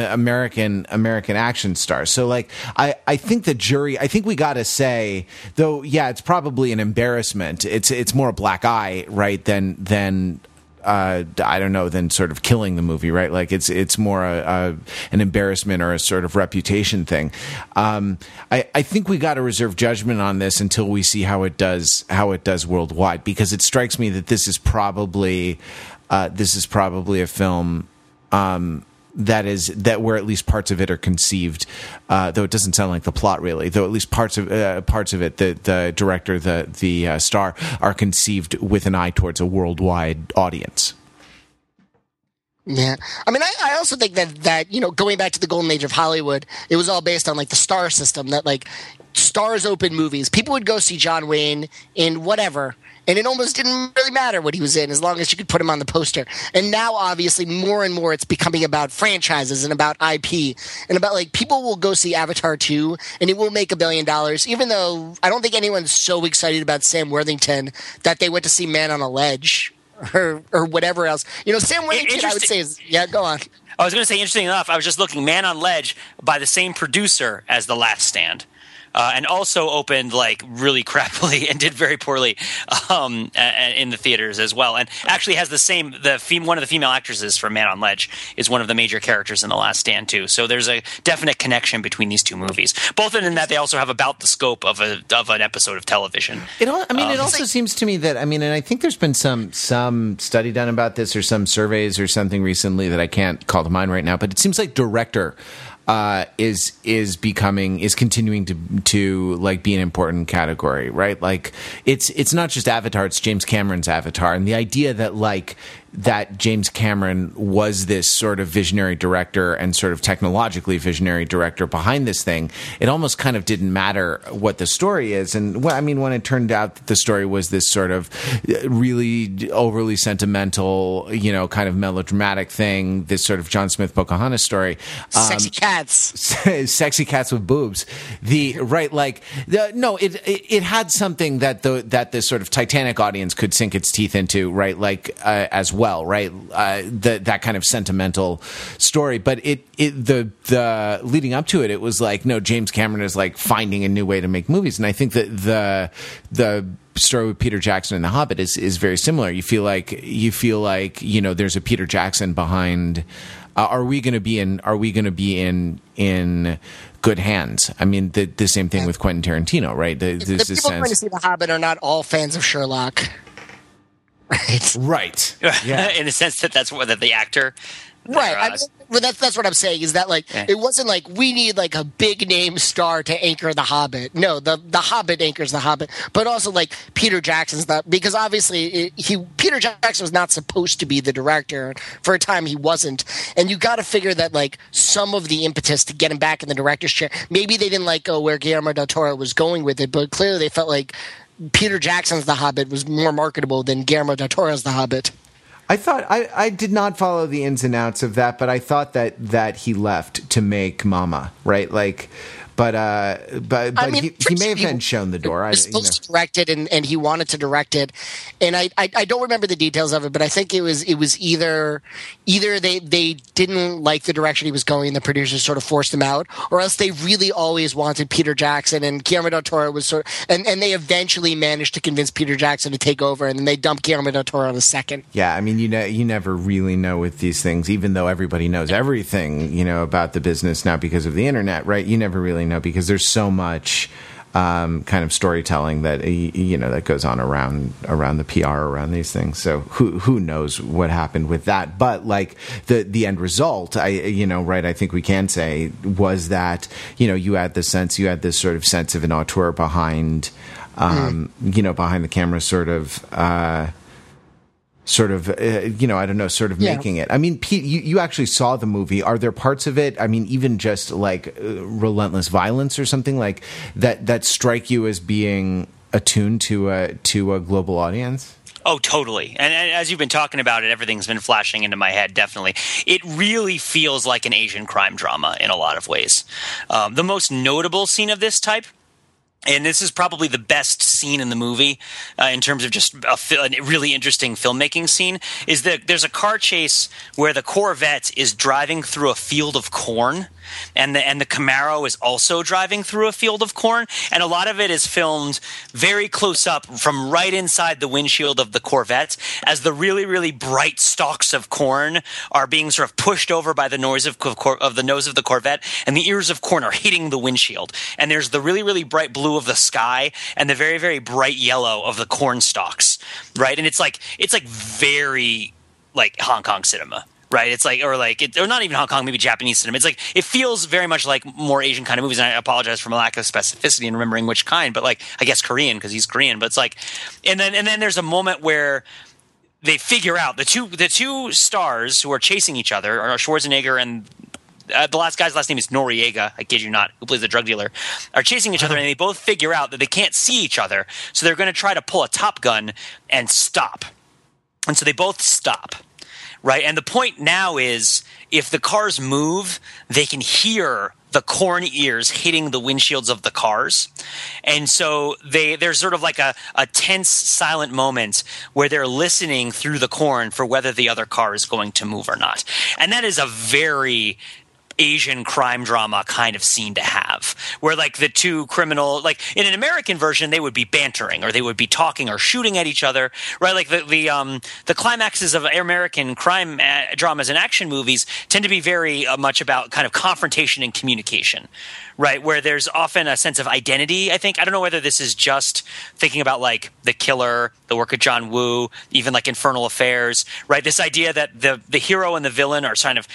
American American action stars. So like I I think the jury I think we got to say though yeah, it's probably an embarrassment. It's it's more a black eye, right, than than uh, I don't know, than sort of killing the movie, right? Like it's it's more a, a an embarrassment or a sort of reputation thing. Um, I, I think we got to reserve judgment on this until we see how it does how it does worldwide, because it strikes me that this is probably uh, this is probably a film. Um, that is that where at least parts of it are conceived, uh, though it doesn't sound like the plot really. Though at least parts of uh, parts of it, the the director, the the uh, star, are conceived with an eye towards a worldwide audience. Yeah, I mean, I, I also think that that you know, going back to the golden age of Hollywood, it was all based on like the star system. That like stars open movies, people would go see John Wayne in whatever and it almost didn't really matter what he was in as long as you could put him on the poster. And now, obviously, more and more it's becoming about franchises and about IP and about like people will go see Avatar 2 and it will make a billion dollars, even though I don't think anyone's so excited about Sam Worthington that they went to see Man on a Ledge or, or whatever else. You know, Sam Worthington, I would say, is, yeah, go on. I was going to say, interesting enough, I was just looking Man on Ledge by the same producer as The Last Stand uh, and also opened like really [laughs] crappily and did very poorly um, in the theaters as well. And actually has the same the fem- one of the female actresses from Man on Ledge is one of the major characters in The Last Stand too. So there's a definite connection between these two movies. Both in that they also have about the scope of a of an episode of television. It all, I mean, um, it also like, seems to me that I mean, and I think there's been some some study done about this or some surveys or something recently that I can't call to mind right now, but it seems like director uh, is is becoming is continuing to to like be an important category, right? Like it's it's not just Avatar; it's James Cameron's Avatar, and the idea that like that James Cameron was this sort of visionary director and sort of technologically visionary director behind this thing, it almost kind of didn't matter what the story is. And well, I mean, when it turned out that the story was this sort of really overly sentimental, you know, kind of melodramatic thing, this sort of John Smith Pocahontas story, um, sexy cats, [laughs] sexy cats with boobs. The right, like the, no, it, it, it had something that the that this sort of Titanic audience could sink its teeth into, right? Like uh, as well well, right? Uh, that that kind of sentimental story, but it it the the leading up to it, it was like no, James Cameron is like finding a new way to make movies, and I think that the the story with Peter Jackson and The Hobbit is is very similar. You feel like you feel like you know there's a Peter Jackson behind. Uh, are we going to be in? Are we going to be in in good hands? I mean, the, the same thing with Quentin Tarantino, right? The, the people sense, going to see The Hobbit are not all fans of Sherlock. Right. Right. [laughs] Yeah. In the sense that that's what that the actor. Right. I mean, well, that's that's what I'm saying is that like yeah. it wasn't like we need like a big name star to anchor the Hobbit. No, the the Hobbit anchors the Hobbit, but also like Peter Jackson's not because obviously it, he Peter Jackson was not supposed to be the director for a time he wasn't, and you got to figure that like some of the impetus to get him back in the director's chair. Maybe they didn't like go where Guillermo del Toro was going with it, but clearly they felt like Peter Jackson's The Hobbit was more marketable than Guillermo del Toro's The Hobbit. I thought I, I did not follow the ins and outs of that, but I thought that that he left to make Mama, right? Like but uh, but but I mean, he, he, may have been shown the door. He was supposed to direct it, and, and he wanted to direct it, and I, I, I don't remember the details of it, but I think it was it was either either they they didn't like the direction he was going, the producers sort of forced him out, or else they really always wanted Peter Jackson, and Guillermo del Toro was sort of, and and they eventually managed to convince Peter Jackson to take over, and then they dumped Guillermo del Toro on the second. Yeah, I mean you know you never really know with these things, even though everybody knows everything you know about the business now because of the internet, right? You never really really know because there's so much um, kind of storytelling that you know that goes on around around the PR around these things. So who who knows what happened with that? But like the the end result, I you know right, I think we can say was that you know you had the sense you had this sort of sense of an auteur behind um, mm. you know behind the camera, sort of. Uh, sort of uh, you know i don't know sort of yeah. making it i mean pete you, you actually saw the movie are there parts of it i mean even just like uh, relentless violence or something like that that strike you as being attuned to a to a global audience Oh, totally. And, and, as you've been talking about it, everything's been flashing into my head, definitely. It really feels like an Asian crime drama in a lot of ways. Um, the most notable scene of this type and this is probably the best scene in the movie uh, in terms of just a, a, really interesting filmmaking scene is that there's a car chase where the corvette is driving through a field of corn and the and the Camaro is also driving through a field of corn, and a lot of it is filmed very close up from right inside the windshield of the Corvette as the really really bright stalks of corn are being sort of pushed over by the noise of of the nose of the Corvette, and the ears of corn are hitting the windshield, and there's the really really bright blue of the sky and the very very bright yellow of the corn stalks, right? And it's like it's like very like Hong Kong cinema right? It's like, or like, it, or not even Hong Kong, maybe Japanese cinema. It's like, it feels very much like more Asian kind of movies. And I apologize for my lack of specificity in remembering which kind, but like, I guess Korean because he's Korean. But it's like, and then and then there's a moment where they figure out the two the two stars who are chasing each other are Schwarzenegger and uh, the last guy's last name is Noriega. I kid you not, who plays the drug dealer, are chasing each other, and they both figure out that they can't see each other, so they're going to try to pull a Top Gun and stop. And so they both stop right? And the point now is if the cars move, they can hear the corn ears hitting the windshields of the cars. And so they there's sort of like a, a tense silent moment where they're listening through the corn for whether the other car is going to move or not. And that is a very Asian crime drama kind of scene to have, where like the two criminal, like in an American version, they would be bantering or they would be talking or shooting at each other, right? Like the the um the climaxes of American crime uh, dramas and action movies tend to be very uh, much about kind of confrontation and communication, right? Where there's often a sense of identity. I think I don't know whether this is just thinking about like the killer, the work of John Woo, even like Infernal Affairs, right? This idea that the the hero and the villain are kind of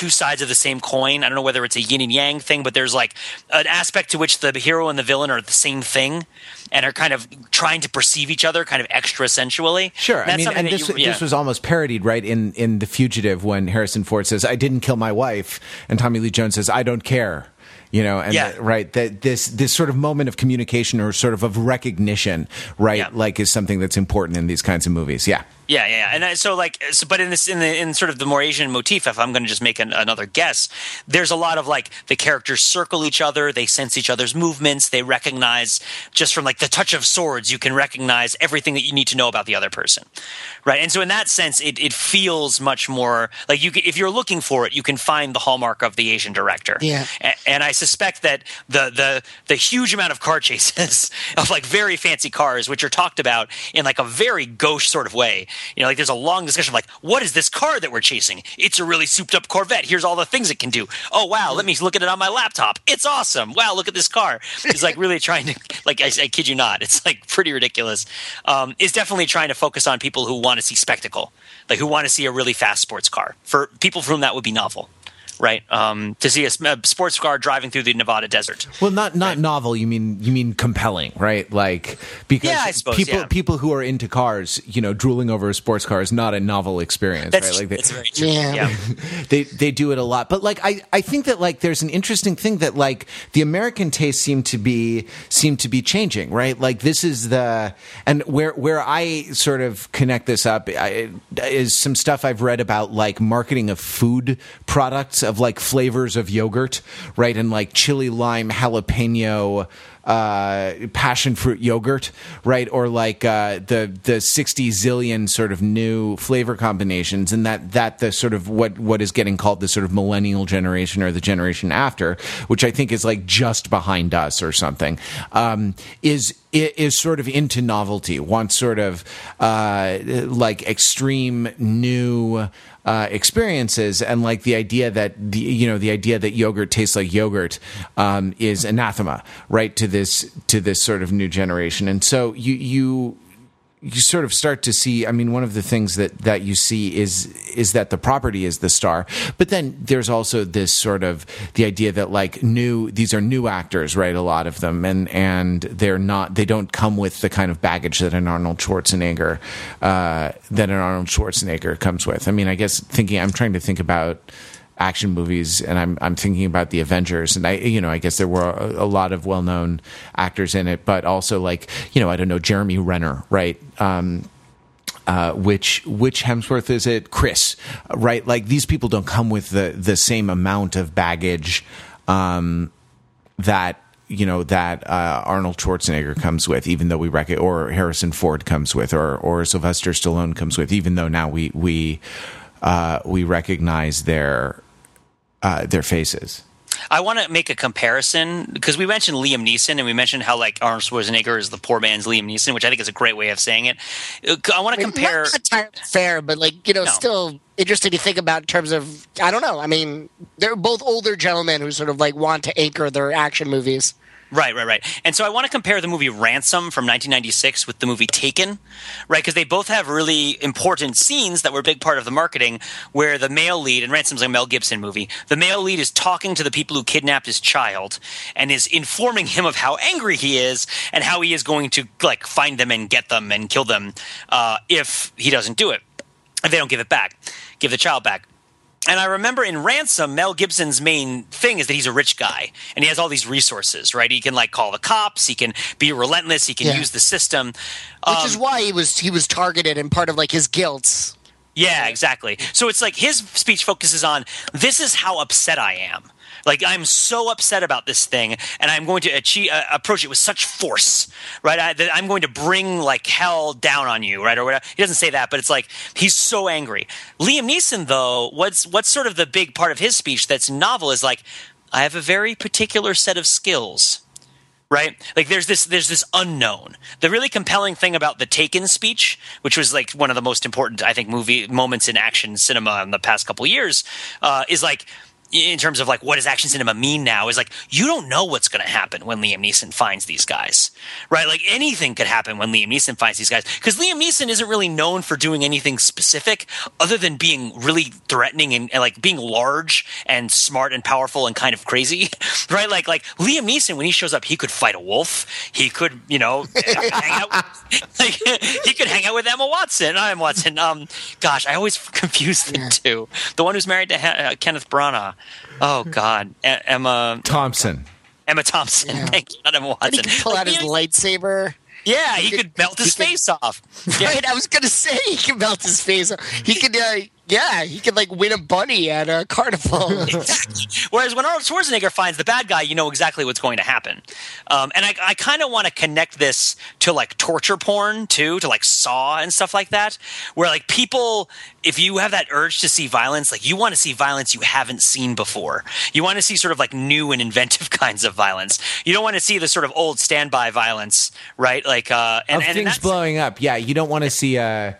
two sides of the same coin. I don't know whether it's a yin and yang thing, but there's like an aspect to which the hero and the villain are the same thing and are kind of trying to perceive each other kind of extra sensually. Sure. I mean, and this, you, yeah. this was almost parodied, right, in, in The Fugitive when Harrison Ford says, I didn't kill my wife, and Tommy Lee Jones says, I don't care you know and yeah. right that this this sort of moment of communication or sort of of recognition right yeah. like is something that's important in these kinds of movies yeah yeah, yeah, yeah. and I, so like, so, but in this, in the, in sort of the more Asian motif, if I'm going to just make an, another guess, there's a lot of like the characters circle each other, they sense each other's movements, they recognize just from like the touch of swords, you can recognize everything that you need to know about the other person, right? And so in that sense, it, it feels much more like you, if you're looking for it, you can find the hallmark of the Asian director. Yeah, and, and I suspect that the the the huge amount of car [laughs] chases of like very fancy cars, which are talked about in like a very gauche sort of way you know, like there's a long discussion of like, what is this car that we're chasing? It's a really souped up Corvette. Here's all the things it can do. Oh wow, let me look at it on my laptop. It's awesome. Wow, look at this car. It's like really trying to like I, I kid you not. It's like pretty ridiculous. Um, it's definitely trying to focus on people who want to see spectacle, like who want to see a really fast sports car. For people for whom that would be novel right? Um, to see a, a, sports car driving through the Nevada desert. Well, not not right? novel. You mean you mean compelling, right? Like because yeah, suppose, people yeah. people who are into cars, you know, drooling over a sports car is not a novel experience, that's, right? Like they, that's very true. Yeah, yeah. [laughs] they they do it a lot, but like I I think that like there's an interesting thing that like the American taste seem to be seem to be changing, right? Like this is the and where where I sort of connect this up I, is some stuff I've read about like marketing of food products of like flavors of yogurt, right? And like chili lime jalapeno uh, passion fruit yogurt, right? Or like uh, the the sixty zillion sort of new flavor combinations, and that that the sort of what what is getting called the sort of millennial generation or the generation after, which I think is like just behind us or something, um, is is sort of into novelty, wants sort of uh, like extreme new. Uh, experiences, and like the idea that the you know the idea that yogurt tastes like yogurt um, is anathema, right to this to this sort of new generation, and so you you you sort of start to see i mean one of the things that that you see is is that the property is the star. But then there's also this sort of the idea that like new these are new actors right a lot of them. And and they're not they don't come with the kind of baggage that an arnold schwarzenegger uh, that an arnold schwarzenegger comes with. I mean i guess thinking i'm trying to think about action movies, and I'm I'm thinking about the Avengers, and I you know I guess there were a, a lot of well known actors in it, but also like you know I don't know Jeremy Renner, right? Um, uh, which which Hemsworth is it? Chris, right? Like these people don't come with the the same amount of baggage um, that you know that uh, Arnold Schwarzenegger comes with, even though we reckon, or Harrison Ford comes with, or or Sylvester Stallone comes with, even though now we we uh, we recognize their uh, their faces. I want to make a comparison because we mentioned Liam Neeson and we mentioned how like Arnold Schwarzenegger is the poor man's Liam Neeson, which I think is a great way of saying it. Uh, I want to compare. Not entirely fair, but like you know, No. still interesting to think about in terms of I don't know. I mean, they're both older gentlemen who sort of like want to anchor their action movies. Right, right, right. And so I want to compare the movie Ransom from 1996 with the movie Taken, right? Because they both have really important scenes that were a big part of the marketing where the male lead, and Ransom's a Mel Gibson movie, the male lead is talking to the people who kidnapped his child and is informing him of how angry he is and how he is going to like find them and get them and kill them uh, if he doesn't do it. If they don't give it back, give the child back. And I remember in Ransom, Mel Gibson's main thing is that he's a rich guy and he has all these resources, right? He can like call the cops, he can be relentless, he can Yeah. use the system. Which Um, is why he was he was targeted and part of like his guilt. yeah, exactly. So it's like his speech focuses on this is how upset I am. Like I'm so upset about this thing, and I'm going to achieve, uh, approach it with such force, right? I, that I'm going to bring like hell down on you, right? Or whatever. He doesn't say that, but it's like he's so angry. Liam Neeson, though, what's what's sort of the big part of his speech that's novel is like, I have a very particular set of skills right like there's this there's this unknown the really compelling thing about the taken speech which was like one of the most important i think movie moments in action cinema in the past couple years uh, is like in terms of like what does action cinema mean now is like you don't know what's going to happen when Liam Neeson finds these guys right? Like anything could happen when Liam Neeson finds these guys because Liam Neeson isn't really known for doing anything specific other than being really threatening and, and like being large and smart and powerful and kind of crazy [laughs] right? Like like Liam Neeson when he shows up he could fight a wolf. He could you know [laughs] hang out [laughs] like, he could hang out with Emma Watson. I'm Watson. Um gosh I always confuse the two. The one who's married to uh, Kenneth Branagh oh god E- Emma Thompson. Emma Thompson thank you not Emma And he Watson could pull out his Like, lightsaber. yeah he could melt his he could- face off Yeah. [laughs] Right, I was gonna say he could melt his face. Off. He could, uh, yeah, he could like win a bunny at a carnival. [laughs] [laughs] Whereas when Arnold Schwarzenegger finds the bad guy, you know exactly what's going to happen. Um, and I, I kind of want to connect this to like torture porn too, to like Saw and stuff like that, where like people, if you have that urge to see violence, like you want to see violence you haven't seen before. You want to see sort of like new and inventive [laughs] kinds of violence. You don't want to see the sort of old standby violence, right? Like, uh, and, of and things blowing up. Yeah, you don't want to see uh,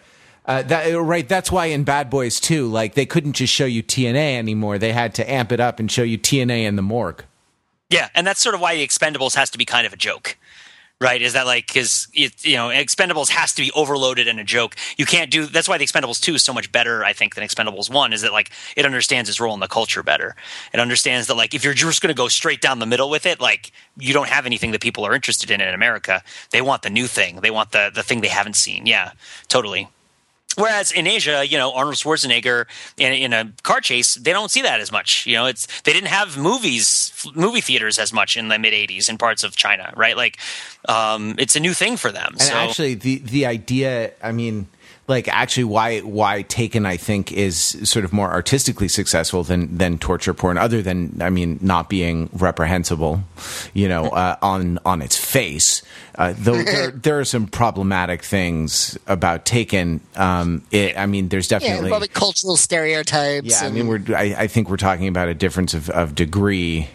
uh, that. Right, that's why in Bad Boys 2, like they couldn't just show you TNA anymore. They had to amp it up and show you TNA in the morgue. Yeah, and that's sort of why the Expendables has to be kind of a joke, right? Is that like because you know Expendables has to be overloaded and a joke. You can't do. That's why the Expendables two is so much better, I think, than Expendables one. Is that like it understands its role in the culture better. It understands that like if you're just going to go straight down the middle with it, like you don't have anything that people are interested in in America. They want the new thing. They want the the thing they haven't seen. Yeah, totally. Whereas in Asia, you know, Arnold Schwarzenegger in, in a car chase, they don't see that as much. You know, it's they didn't have movies, movie theaters as much in the mid '80s in parts of China, right? Like, um, it's a new thing for them. And so actually, the the idea, I mean, like actually, why why Taken, I think, is sort of more artistically successful than than torture porn. Other than, I mean, not being reprehensible, you know, [laughs] uh, on on its face. Uh, though there, [laughs] there are some problematic things about Taken. Um, it, I mean, there's yeah, definitely. probably cultural stereotypes. Yeah, I mean, we're. I, I think we're talking about a difference of, of degree,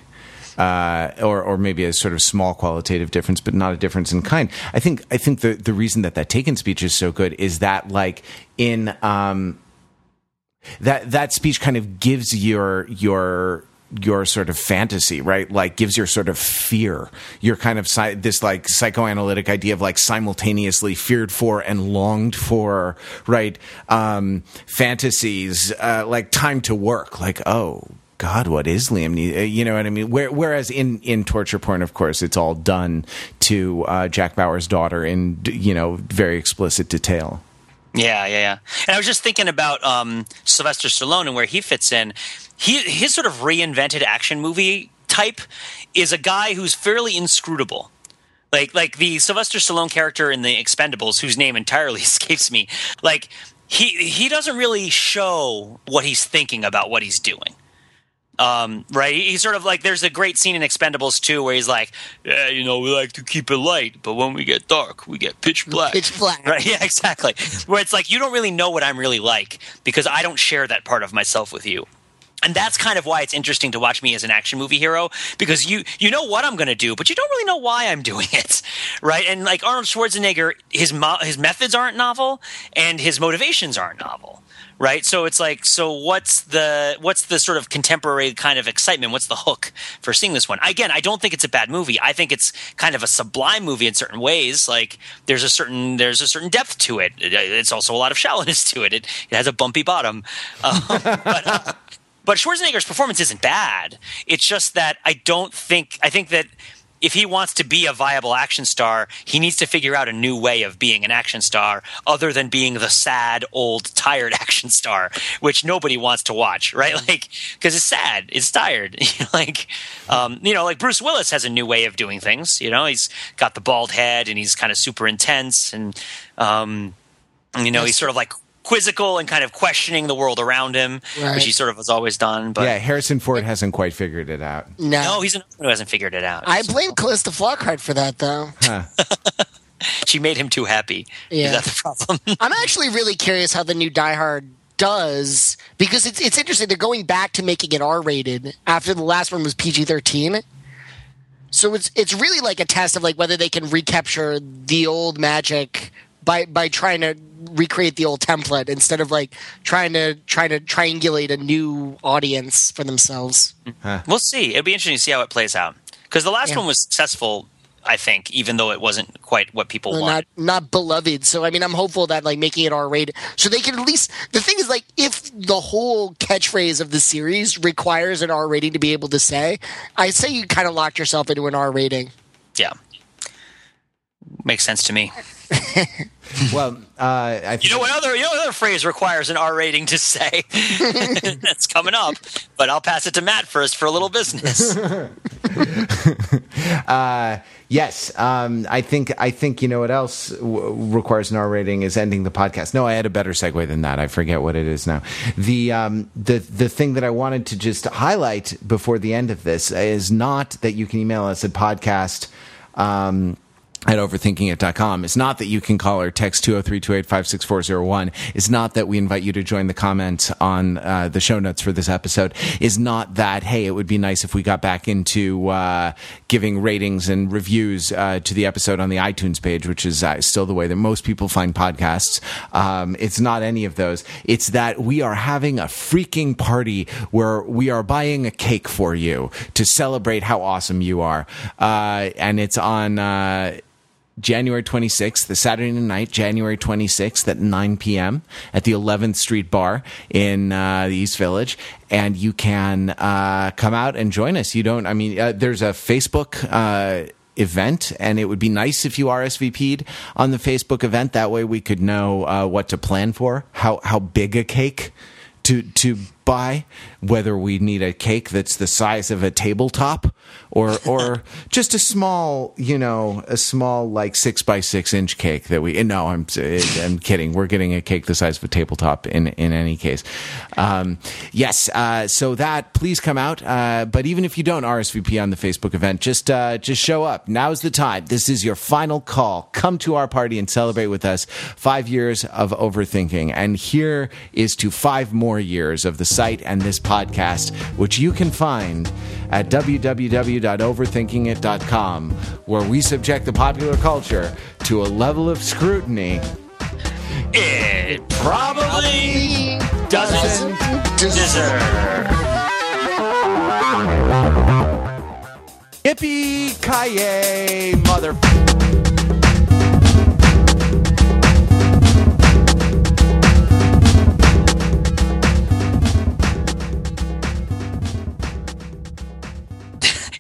uh, or or maybe a sort of small qualitative difference, but not a difference in kind. I think. I think the the reason that that Taken speech is so good is that like in um, that that speech kind of gives your your your sort of fantasy, right? Like gives your sort of fear, your kind of sci- this like psychoanalytic idea of like simultaneously feared for and longed for, right? Um, fantasies, uh, like time to work, like oh God, what is Liam? Ne- uh, You know what I mean? Where, whereas in, in torture porn, of course, it's all done to uh, Jack Bauer's daughter in you know very explicit detail. Yeah, yeah, yeah. And I was just thinking about um, Sylvester Stallone and where he fits in. He his sort of reinvented action movie type is a guy who's fairly inscrutable. Like like the Sylvester Stallone character in the Expendables, whose name entirely [laughs] escapes me. Like he he doesn't really show what he's thinking about what he's doing. Um, right? He's sort of like there's a great scene in Expendables 2 where he's like, yeah, you know, we like to keep it light, but when we get dark, we get pitch black. Pitch black. [laughs] Right? Yeah, exactly. Where it's like you don't really know what I'm really like because I don't share that part of myself with you. And that's kind of why it's interesting to watch me as an action movie hero because you you know what I'm going to do, but you don't really know why I'm [laughs] doing it, right? And like Arnold Schwarzenegger, his mo- his methods aren't novel and his motivations aren't novel, right? So it's like, so what's the what's the sort of contemporary kind of excitement? What's the hook for seeing this one? Again, I don't think it's a bad movie. I think it's kind of a sublime movie in certain ways. Like there's a certain there's a certain depth to it. It- It's also a lot of shallowness to it. It, it has a bumpy bottom, [laughs] um, but. Uh, but Schwarzenegger's performance isn't bad. It's just that I don't think I think that if he wants to be a viable action star, he needs to figure out a new way of being an action star other than being the sad, old, tired [laughs] action star, which nobody wants to watch, right? [laughs] Like because it's sad, it's tired. [laughs] like um, you know, like Bruce Willis has a new way of doing things. You know, he's got the bald head and he's kind of super intense and um, you know, he's sort of like quizzical and kind of questioning the world around him, Right. which he sort of has always done. But yeah, Harrison Ford hasn't quite figured it out. No, no, he's another one who hasn't figured it out. I blame Calista Flockhart for that, though. [laughs] she made him too happy. Yeah. Is that the problem? [laughs] I'm actually really curious how the new Die Hard does because it's it's interesting. They're going back to making it R rated after the last one was PG thirteen. So it's it's really like a test of like whether they can recapture the old magic by by trying to recreate the old template instead of like trying to trying to triangulate a new audience for themselves. we'll see. It'll be interesting to see how it plays out. Because the last Yeah. one was successful, I think, even though it wasn't quite what people Well, wanted. not not beloved. So I mean, I'm hopeful that like making it R rated, so they can at least. The thing is, like, if the whole catchphrase of the series requires an R rating to be able to say, I say you kind of locked yourself into an R rating. yeah. Makes sense to me. [laughs] Well, uh, I You know what other you know what other phrase requires an R rating to say? [laughs] [laughs] That's coming up. But I'll pass it to Matt first for a little business. Yes, um, I think I think you know what else w- requires an R rating is ending the podcast. No, I had a better segue than that. I forget what it is now. The um, the the thing that I wanted to just highlight before the end of this is not that you can email us at podcast. Um, at overthinkingit.com. It's not that you can call or text 203-285-6401. It's not that we invite you to join the comments on uh, the show notes for this episode. It's not that, hey, it would be nice if we got back into uh, giving ratings and reviews uh, to the episode on the iTunes page, which is uh, still the way that most people find podcasts. Um, it's not any of those. It's that we are having a freaking party where we are buying a cake for you to celebrate how awesome you are. Uh, and it's on... January 26th, the Saturday night, January 26th at 9 p.m. at the 11th Street Bar in uh, the East Village. And you can uh, come out and join us. You don't, I mean, uh, there's a Facebook. Uh, event and it would be nice if you RSVP'd on the Facebook event that way we could know uh, what to plan for how how big a cake to to buy whether we need a cake that's the size of a tabletop or or [laughs] just a small you know a small like six by six inch cake that we no I'm I'm kidding. We're getting a cake the size of a tabletop in in any case. Um, yes uh, so that please come out. Uh, but even if you don't RSVP on the Facebook event just uh, just show up. Now's the time. This is your final call. Come to our party and celebrate with us. Five years of overthinking. And here is to five more years of the site and this podcast, which you can find at www.overthinkingit.com, where we subject the popular culture to a level of scrutiny it probably doesn't Deserve. Yippee ki mother.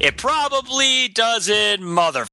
It probably doesn't, mother.